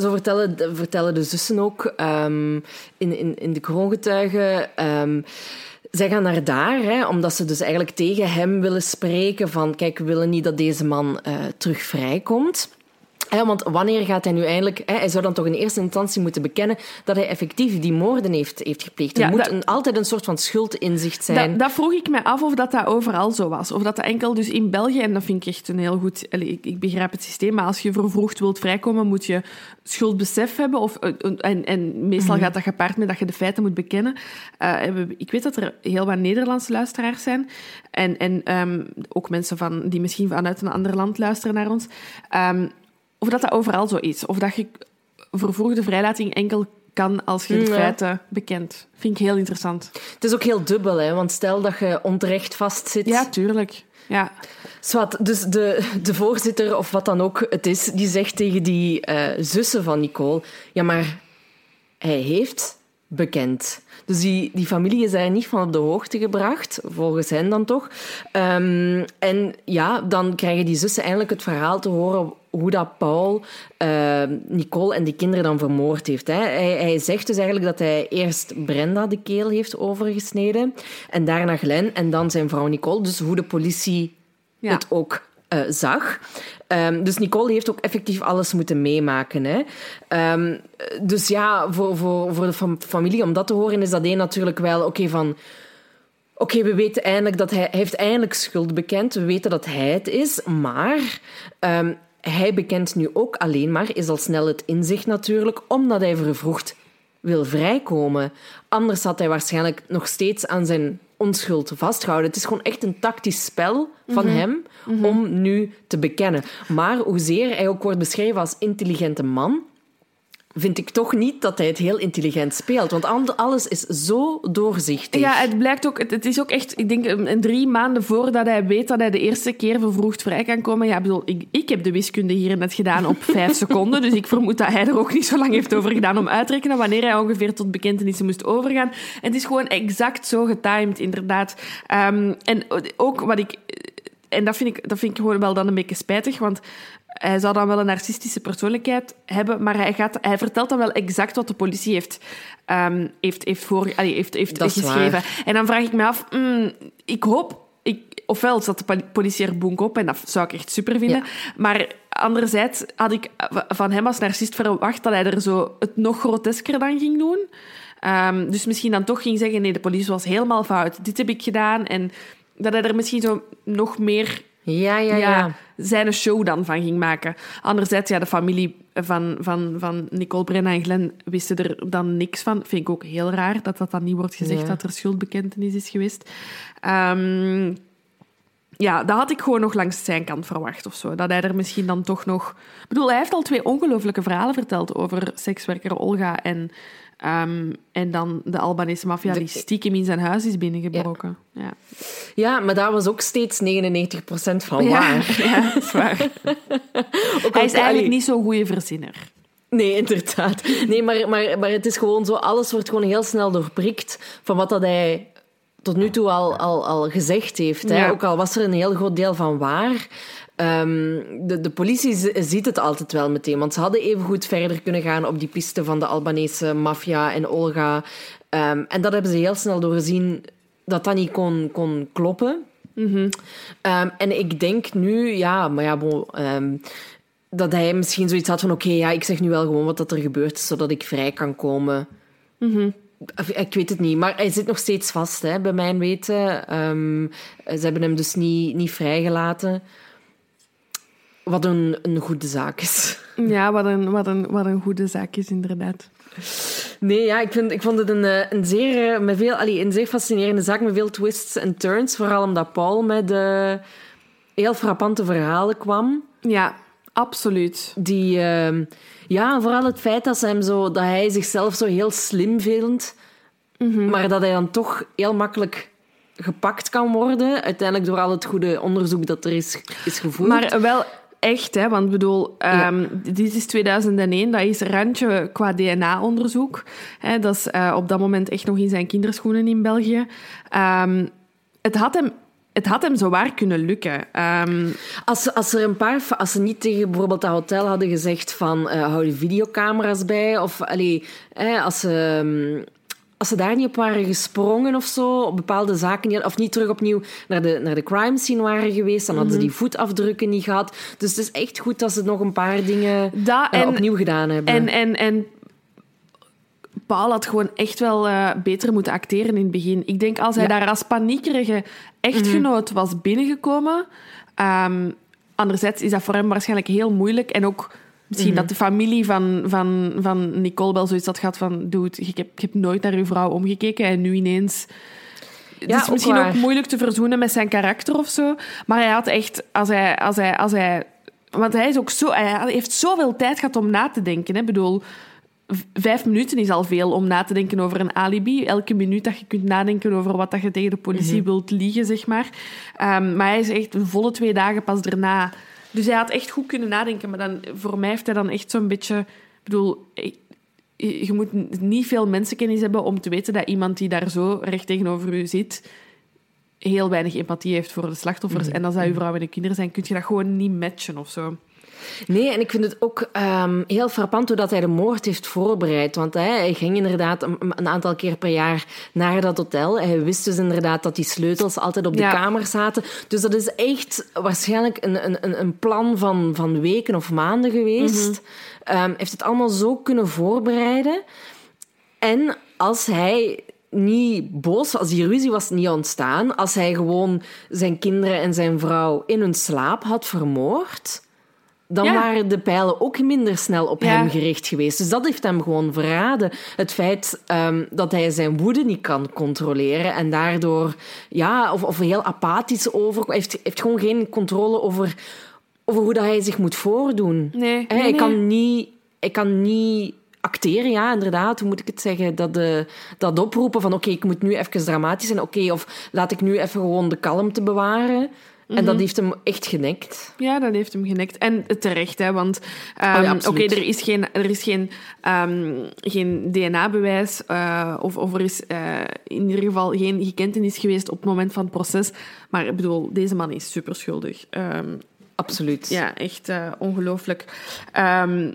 zo vertellen, vertellen de zussen ook um, in, in, in de kroongetuigen. Um, zij gaan naar daar, hè, omdat ze dus eigenlijk tegen hem willen spreken van kijk, we willen niet dat deze man uh, terug vrijkomt. Ja, want wanneer gaat hij nu eindelijk... Hè, hij zou dan toch in eerste instantie moeten bekennen dat hij effectief die moorden heeft, heeft gepleegd. Er Ja, moet dat- een, altijd een soort van schuldinzicht zijn. Dat, dat vroeg ik me af of dat, dat overal zo was. Of dat dat enkel dus in België, en dat vind ik echt een heel goed... ik, ik begrijp het systeem, maar als je vervroegd wilt vrijkomen, moet je schuldbesef hebben. Of, eh, en, en meestal gaat dat gepaard met dat je de feiten moet bekennen. Eh, ik weet dat er heel wat Nederlandse luisteraars zijn. En, en ehm, ook mensen van, die misschien vanuit een ander land luisteren naar ons. Ehm, of dat dat overal zo is. Of dat je vervroegde vrijlating enkel kan als je de Ja. feiten bekent. Vind ik heel interessant. Het is ook heel dubbel, hè, want stel dat je onterecht vastzit. Ja, tuurlijk. Ja. Zwat, dus de, de voorzitter, of wat dan ook het is, die zegt tegen die eh, zussen van Nicole: Ja, maar hij heeft bekend. Dus die, die familie is daar niet van op de hoogte gebracht, volgens hen dan toch. Ehm, en ja, dan krijgen die zussen eindelijk het verhaal te horen hoe dat Paul eh, Nicole en die kinderen dan vermoord heeft. Hè. Hij, hij zegt dus eigenlijk dat hij eerst Brenda de keel heeft overgesneden en daarna Glenn en dan zijn vrouw Nicole. Dus hoe de politie Ja. het ook eh, zag. Ehm, dus Nicole heeft ook effectief alles moeten meemaken. Hè. Ehm, dus ja, voor, voor, voor de fam- familie om dat te horen is dat één natuurlijk wel oké van... Oké, we weten eindelijk dat hij, hij heeft eindelijk schuld bekend. We weten dat hij het is, maar ehm, hij bekent nu ook alleen maar, is al snel het inzicht natuurlijk, omdat hij vervroegd wil vrijkomen. Anders had hij waarschijnlijk nog steeds aan zijn onschuld vastgehouden. Het is gewoon echt een tactisch spel van hem om nu te bekennen. Maar hoezeer hij ook wordt beschreven als intelligente man, vind ik toch niet dat hij het heel intelligent speelt. Want al- alles is zo doorzichtig. Ja, het blijkt ook, het, is ook echt, ik denk een, drie maanden voordat hij weet dat hij de eerste keer vervroegd vrij kan komen. Ja, ik bedoel, ik, ik heb de wiskunde hier net gedaan op vijf seconden, dus ik vermoed dat hij er ook niet zo lang heeft over gedaan om uit te rekenen wanneer hij ongeveer tot bekentenissen moest overgaan. Het is gewoon exact zo getimed, inderdaad. Ehm, en ook wat ik, en dat vind ik, dat vind ik gewoon wel dan een beetje spijtig, want hij zou dan wel een narcistische persoonlijkheid hebben, maar hij, gaat, hij vertelt dan wel exact wat de politie heeft, ehm, heeft, heeft, voor, allee, heeft, heeft geschreven. waar. En dan vraag ik me af, mm, ik hoop... Ik, ofwel zat de poli- politie er boek op, en dat zou ik echt super vinden. Ja. Maar anderzijds had ik van hem als narcist verwacht dat hij er zo het nog grotesker dan ging doen. Ehm, dus misschien dan toch ging zeggen, nee, de politie was helemaal fout. Dit heb ik gedaan. En dat hij er misschien zo nog meer ja, ja. ja, ja. Zijn show dan van ging maken. Anderzijds, ja, de familie van, van, van Nicole Brenna en Glenn wisten er dan niks van. Vind ik ook heel raar dat dat dan niet wordt gezegd Ja. dat er schuldbekentenis is geweest. Ehm, ja, dat had ik gewoon nog langs zijn kant verwacht of zo. Dat hij er misschien dan toch nog... Ik bedoel, hij heeft al twee ongelooflijke verhalen verteld over sekswerker Olga en, ehm, en dan de Albanese maffia die stiekem in zijn huis is binnengebroken. Ja, Ja, maar daar was ook steeds 99% van waar. ja dat is waar. Ook Hij is eigenlijk niet zo'n goede verzinner. Nee, inderdaad. Nee, maar, maar, maar het is gewoon zo, alles wordt gewoon heel snel doorprikt van wat dat hij tot nu toe al, al, al gezegd heeft. Hè. Ja. Ook al was er een heel groot deel van waar. Ehm, de, de politie ziet het altijd wel meteen, want ze hadden even goed verder kunnen gaan op die piste van de Albanese maffia en Olga. Ehm, en dat hebben ze heel snel doorzien dat dat niet kon, kon kloppen. Ehm, en ik denk nu, ja, maar ja, bon, dat hij misschien zoiets had van: oké, ja, ik zeg nu wel gewoon wat dat er gebeurd is, zodat ik vrij kan komen. Of, Ik weet het niet, maar hij zit nog steeds vast, hè, bij mijn weten. Ze hebben hem dus niet, niet vrijgelaten. Wat een, een goede zaak is. Ja, wat een, wat, een, wat een goede zaak is, inderdaad. Nee, ja, ik, vind, ik vond het een, eh, een, zeer, eh, met veel, allee, een zeer fascinerende zaak met veel twists en turns. Vooral omdat Paul met eh, heel frappante verhalen kwam. Ja, absoluut. Die, ehm, ja, vooral het feit dat, ze hem zo, dat hij zichzelf zo heel slim vindt, maar dat hij dan toch heel makkelijk gepakt kan worden. Uiteindelijk door al het goede onderzoek dat er is, is gevoerd. Maar wel echt, hè, want ik bedoel, ehm, dit is 2001, dat is randje qua DNA-onderzoek. Dat is eh, op dat moment echt nog in zijn kinderschoenen in België. Ehm, het had hem... Het had hem zowaar kunnen lukken. Ehm, Als, ze- als er een paar, als ze niet tegen bijvoorbeeld dat hotel hadden gezegd van eh hou de videocamera's bij, of allee, hè, als ze. Als ze daar niet op waren gesprongen of zo, op bepaalde zaken, niet, of niet terug opnieuw naar de, naar de crime scene waren geweest, dan hadden ze Mhm. die voetafdrukken niet gehad. Dus het is echt goed dat ze nog een paar dingen Dat eh, opnieuw gedaan hebben. En, en, en Paul had gewoon echt wel eh, beter moeten acteren in het begin. Ik denk als hij Ja. daar als paniekerige echtgenoot was binnengekomen. ehm, anderzijds is dat voor hem waarschijnlijk heel moeilijk. En ook misschien dat de familie van, van, van Nicole wel zoiets had gehad van... Dude, ik heb, ik heb nooit naar uw vrouw omgekeken en nu ineens... Het Ja, is ook misschien waar. ook moeilijk te verzoenen met zijn karakter of zo. Maar hij had echt, als hij, als hij, als hij want hij is ook zo, hij heeft zoveel tijd gehad om na te denken. Hè. Ik bedoel, vijf minuten is al veel om na te denken over een alibi. Elke minuut dat je kunt nadenken over wat dat je tegen de politie Mhm. wilt liegen, zeg maar. Ehm, maar hij is echt volle twee dagen pas daarna. Dus hij had echt goed kunnen nadenken. Maar dan, voor mij heeft hij dan echt zo'n beetje... Ik bedoel, je moet niet veel mensenkennis hebben om te weten dat iemand die daar zo recht tegenover u zit heel weinig empathie heeft voor de slachtoffers. Mhm. En als dat uw vrouw en de kinderen zijn, kun je dat gewoon niet matchen of zo. Nee, en ik vind het ook ehm, heel frappant hoe dat hij de moord heeft voorbereid. Want hè, hij ging inderdaad een, een aantal keer per jaar naar dat hotel. Hij wist dus inderdaad dat die sleutels altijd op de Ja. kamer zaten. Dus dat is echt waarschijnlijk een, een, een- plan van, van weken of maanden geweest. Ehm, heeft het allemaal zo kunnen voorbereiden. En als hij niet boos was, als die ruzie was niet ontstaan, als hij gewoon zijn kinderen en zijn vrouw in hun slaap had vermoord, dan Ja. waren de pijlen ook minder snel op Ja. hem gericht geweest. Dus dat heeft hem gewoon verraden. Het feit ehm, dat hij zijn woede niet kan controleren en daardoor ja, of, of heel apathisch over... Hij heeft, heeft gewoon geen controle over, over hoe dat hij zich moet voordoen. Nee, nee, hij, nee. Kan niet, hij kan niet acteren, ja, inderdaad. Hoe moet ik het zeggen? Dat, de, dat oproepen van oké, ik moet nu even dramatisch zijn. Oké, of laat ik nu even gewoon de kalmte bewaren. En Mhm. dat heeft hem echt genekt. Ja, dat heeft hem genekt. En terecht, hè, want ehm, Oh ja, absoluut. oké, er is geen, er is geen, ehm, geen DNA-bewijs eh, of, of er is eh, in ieder geval geen gekentenis geweest op het moment van het proces. Maar ik bedoel, deze man is superschuldig. Ehm Absoluut. ja, echt eh, ongelooflijk. Ehm,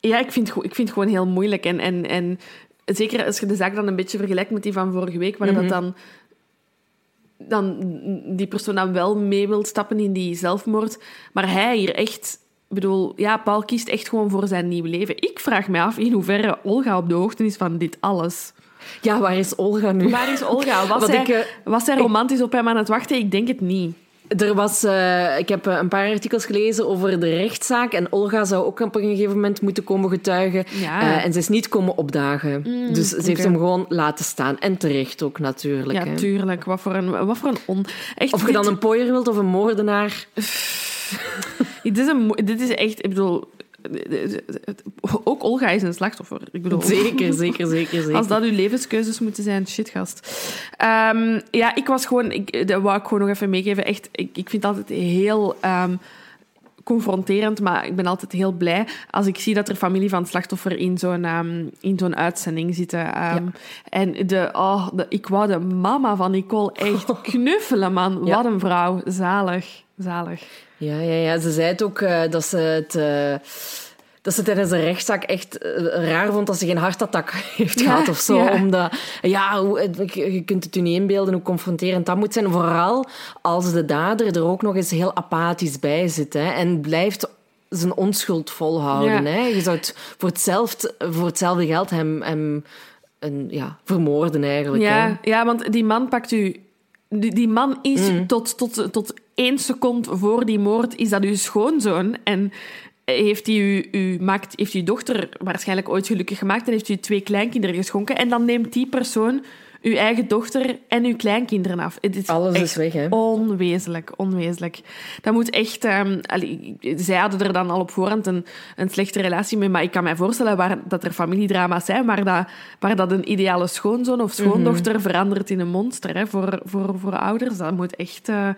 ja, ik vind, ik vind het gewoon heel moeilijk. En, en, en zeker als je de zaak dan een beetje vergelijkt met die van vorige week, waar Mhm. dat dan, dan die persoon dan wel mee wil stappen in die zelfmoord. Maar hij hier echt... Ik bedoel, ja, Paul kiest echt gewoon voor zijn nieuw leven. Ik vraag me af in hoeverre Olga op de hoogte is van dit alles. Ja, waar is Olga nu? Waar is Olga? Was, ik, eh, was zij romantisch op hem aan het wachten? Ik denk het niet. Er was, eh, ik heb eh, een paar artikels gelezen over de rechtszaak. En Olga zou ook op een gegeven moment moeten komen getuigen. Ja. Eh, en ze is niet komen opdagen. dus ze heeft hem gewoon laten staan. En terecht ook, natuurlijk. Ja, hè. tuurlijk. Wat voor een, wat voor een on... Echt, Of je dit- dan een pooier wilt of een moordenaar. Dit is, een, dit is echt, ik bedoel, ook Olga is een slachtoffer. Ik bedoel, Zeker, zeker, zeker, zeker. Als dat uw levenskeuzes moeten zijn, shit, gast. Ehm, ja, ik was gewoon, ik, dat wou ik gewoon nog even meegeven. Echt, ik, ik vind het altijd heel ehm, confronterend, maar ik ben altijd heel blij als ik zie dat er familie van het slachtoffer in zo'n ehm, in zo'n uitzending zitten. En de, oh, de, ik wou de mama van Nicole echt knuffelen, man. Ja. Wat een vrouw. Zalig. Zalig. Ja, ja, ja. Ze zei het ook eh, dat ze het... eh, dat ze tijdens de rechtszaak echt eh, raar vond dat ze geen hartattack heeft Ja, gehad of zo. ja. Omdat, ja, hoe, je kunt het je niet inbeelden hoe confronterend dat moet zijn. Vooral als de dader er ook nog eens heel apathisch bij zit. Hè, en blijft zijn onschuld volhouden. Ja. Hè. Je zou het voor, hetzelfde, voor hetzelfde geld hem, hem een, ja, vermoorden eigenlijk. Hè. Ja, ja, want die man pakt u... Die, die man is Mm. tot, tot, tot één seconde voor die moord is dat uw schoonzoon. En heeft hij u, u maakt, heeft uw dochter waarschijnlijk ooit gelukkig gemaakt en heeft u twee kleinkinderen geschonken. En dan neemt die persoon uw eigen dochter en uw kleinkinderen af. Het is Alles is weg, hè. Onwezenlijk, onwezenlijk. Dat moet echt... ehm, allee, zij hadden er dan al op voorhand een, een slechte relatie mee, maar ik kan mij voorstellen waar, dat er familiedrama's zijn waar, dat, waar dat een ideale schoonzoon of schoondochter Mhm. verandert in een monster hè, voor, voor, voor ouders. Dat moet echt... eh,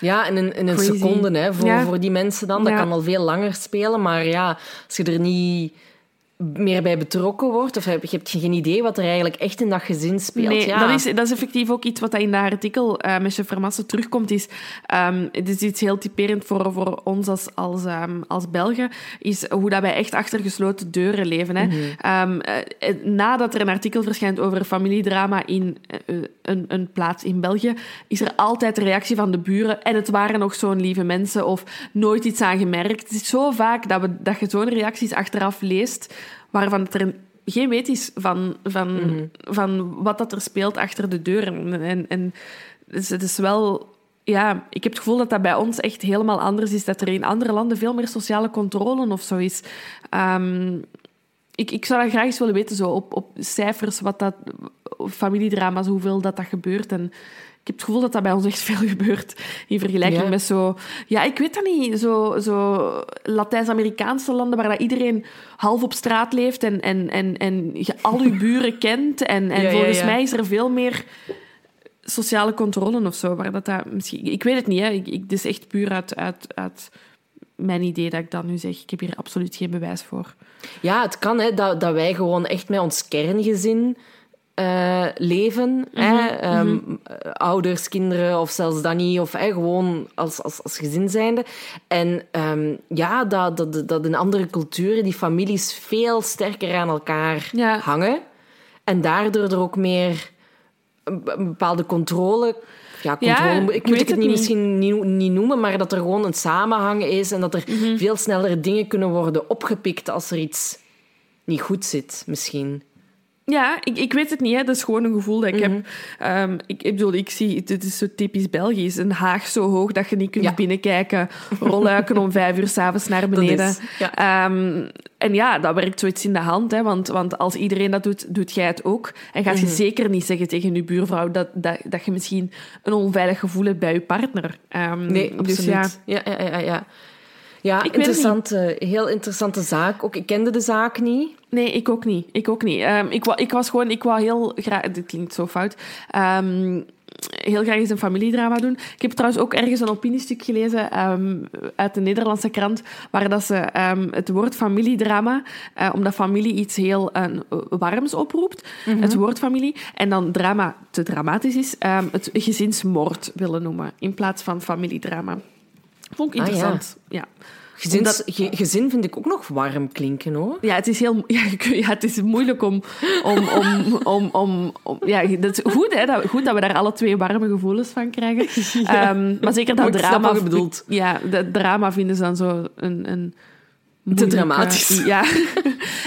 Ja, in een, in een Crazy. seconde hè, voor, Ja. voor die mensen dan. Dat kan al veel langer spelen. Maar ja, als je er niet meer bij betrokken wordt? Of heb je hebt geen idee wat er eigenlijk echt in dat gezin speelt? Nee, ja. dat, is, dat is effectief ook iets wat in dat artikel uh, met chef Vermassen terugkomt. Is, um, het is iets heel typerend voor, voor ons als, als, um, als Belgen, is hoe dat wij echt achter gesloten deuren leven. Hè. Mm -hmm. um, uh, nadat er een artikel verschijnt over familiedrama in uh, een, een plaats in België, is er altijd de reactie van de buren en het waren nog zo'n lieve mensen of nooit iets aan gemerkt. Het is zo vaak dat, we, dat je zo'n reacties achteraf leest waarvan het er geen weet is van, van, mm -hmm. van wat dat er speelt achter de deuren. En, en dus het is wel... Ja, ik heb het gevoel dat dat bij ons echt helemaal anders is. Dat er in andere landen veel meer sociale controle of zo is. Um, ik, ik zou dat graag eens willen weten, zo op, op cijfers, wat dat... Familiedrama's, hoeveel dat, dat gebeurt. En heb het gevoel dat dat bij ons echt veel gebeurt. In vergelijking ja. met zo... Ja, ik weet dat niet. Zo, zo Latijns-Amerikaanse landen waar dat iedereen half op straat leeft en, en, en, en je al je buren kent. En, en ja, volgens ja, mij is er veel meer sociale controle of zo. Waar dat, dat misschien, ik weet het niet. Hè. Ik, ik, is echt puur uit, uit, uit mijn idee dat ik dat nu zeg. Ik heb hier absoluut geen bewijs voor. Ja, het kan hè, dat, dat wij gewoon echt met ons kerngezin... Uh, leven. Mm -hmm, hè? Um, mm -hmm. Ouders, kinderen of zelfs dat niet. Of hè, gewoon als, als, als gezin zijnde. En um, ja, dat, dat, dat in andere culturen die families veel sterker aan elkaar ja. hangen. En daardoor er ook meer een bepaalde controle... Ja, controle, ja, ik moet het, het niet, misschien niet, niet, noemen, maar dat er gewoon een samenhang is en dat er mm -hmm. veel sneller dingen kunnen worden opgepikt als er iets niet goed zit, misschien. Ja, ik, ik weet het niet. Hè. Dat is gewoon een gevoel dat ik mm -hmm. heb. Um, ik, ik bedoel, ik zie... Dit is zo typisch Belgisch. Een haag zo hoog dat je niet kunt ja. binnenkijken. Rolluiken om vijf uur s'avonds naar beneden. Is, ja. Um, en ja, dat werkt zoiets in de hand. Hè, want, want als iedereen dat doet, doet jij het ook. En gaat mm -hmm. je zeker niet zeggen tegen je buurvrouw dat, dat, dat je misschien een onveilig gevoel hebt bij je partner. Um, nee, absoluut. Dus ja. Ja, ja, ja, ja. Ja, ik interessante, heel interessante zaak. Ook, ik kende de zaak niet. Nee, ik ook niet. Ik ook niet. Um, ik, ik was gewoon... Ik wou heel graag... Dit klinkt zo fout. Um, heel graag eens een familiedrama doen. Ik heb trouwens ook ergens een opiniestuk gelezen um, uit de Nederlandse krant, waar dat ze um, het woord familiedrama, uh, omdat familie iets heel uh, warms oproept, mm -hmm. het woord familie, en dan drama te dramatisch is, um, het gezinsmoord willen noemen, in plaats van familiedrama. Vond ik interessant, ah, ja. ja. Omdat, gezin vind ik ook nog warm klinken, hoor. Ja, het is, heel, ja, ja, het is moeilijk om... om, om, om, om, om ja, dat is goed, hè, dat, goed dat we daar alle twee warme gevoelens van krijgen. Ja. Um, maar zeker dat drama... je bedoelt. Ja, dat drama vinden ze dan zo een... een te dramatisch. Ja.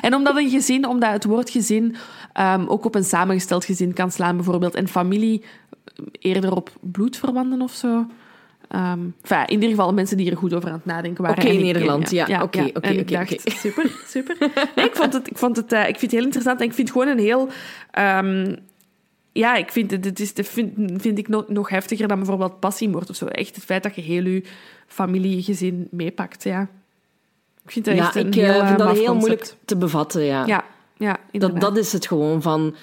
en omdat een gezin, omdat het woord gezin um, ook op een samengesteld gezin kan slaan, bijvoorbeeld, en familie eerder op bloedverwanden of zo... Um, enfin, in ieder geval mensen die er goed over aan het nadenken waren. Oké, okay, Nederland, ja. ja Oké, oké, oké. Super, super. Nee, ik, vond het, ik, vond het, uh, ik vind het heel interessant en ik vind het gewoon een heel... Um, ja, ik vind het, het is, dat vind, vind ik nog, nog heftiger dan bijvoorbeeld passiemoord of zo. Echt het feit dat je heel je familie, gezin meepakt, ja. Ik vind dat ja, echt een ik heel, uh, vind dat heel moeilijk te bevatten, ja. Ja, ja dat, dat is het gewoon van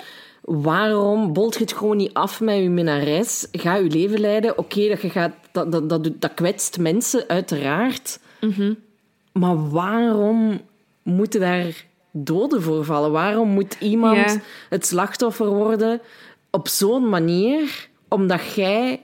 waarom bolt je het gewoon niet af met je minnares? Ga je leven leiden. Oké, okay, dat, je gaat, dat, dat, dat, dat kwetst mensen, uiteraard. Mm -hmm. Maar waarom moeten daar doden voor vallen? Waarom moet iemand het slachtoffer worden op zo'n manier, omdat jij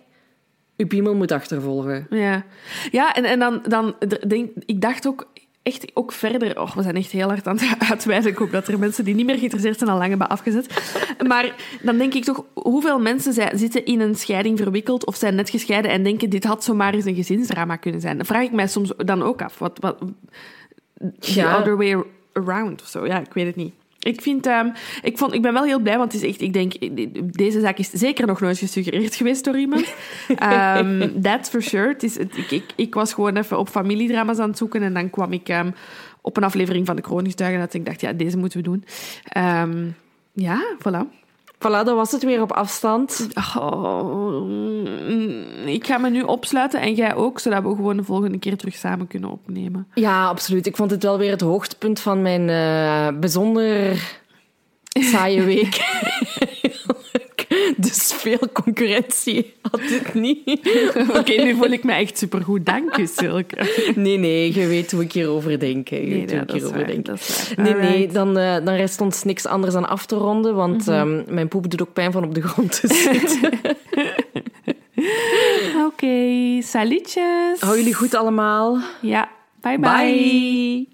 je piemel moet achtervolgen? Ja, ja en, en dan, dan denk ik dacht ook echt ook verder. Och, we zijn echt heel hard aan het uitweiden. Ik hoop dat er mensen die niet meer geïnteresseerd zijn al lang hebben afgezet. Maar dan denk ik toch, hoeveel mensen zijn, zitten in een scheiding verwikkeld of zijn net gescheiden en denken dit had zomaar eens een gezinsdrama kunnen zijn. Dan vraag ik mij soms dan ook af. Wat, wat, the Ja. other way around of zo. Ja, ik weet het niet. Ik, vind, ehm, ik, vond, ik ben wel heel blij, want het is echt, ik denk, deze zaak is zeker nog nooit gesuggereerd geweest door iemand. Ehm, that's for sure. Het is, het- ik, ik, ik was gewoon even op familiedrama's aan het zoeken en dan kwam ik ehm, op een aflevering van de Kroongetuigen dat ik dacht, ja, deze moeten we doen. Ja, voilà. Voilà, dat was het weer op afstand. Oh, ik ga me nu opsluiten en jij ook, zodat we gewoon de volgende keer terug samen kunnen opnemen. Ja, absoluut. Ik vond het wel weer het hoogtepunt van mijn eh, bijzonder saaie week. Dus veel concurrentie had dit niet. Oké, nu voel ik me echt supergoed. Dank u, Silke. Nee, nee, je weet hoe ik hierover denk. Je Nee, weet hoe ja, ik dat is hierover waar, denk. Nee, nee. Mhm. dan, eh, dan rest ons niks anders dan af te ronden, want ehm, mijn poep doet ook pijn van op de grond te zitten. Oké, salutjes. Hou jullie goed allemaal. Ja, bye bye. Bye.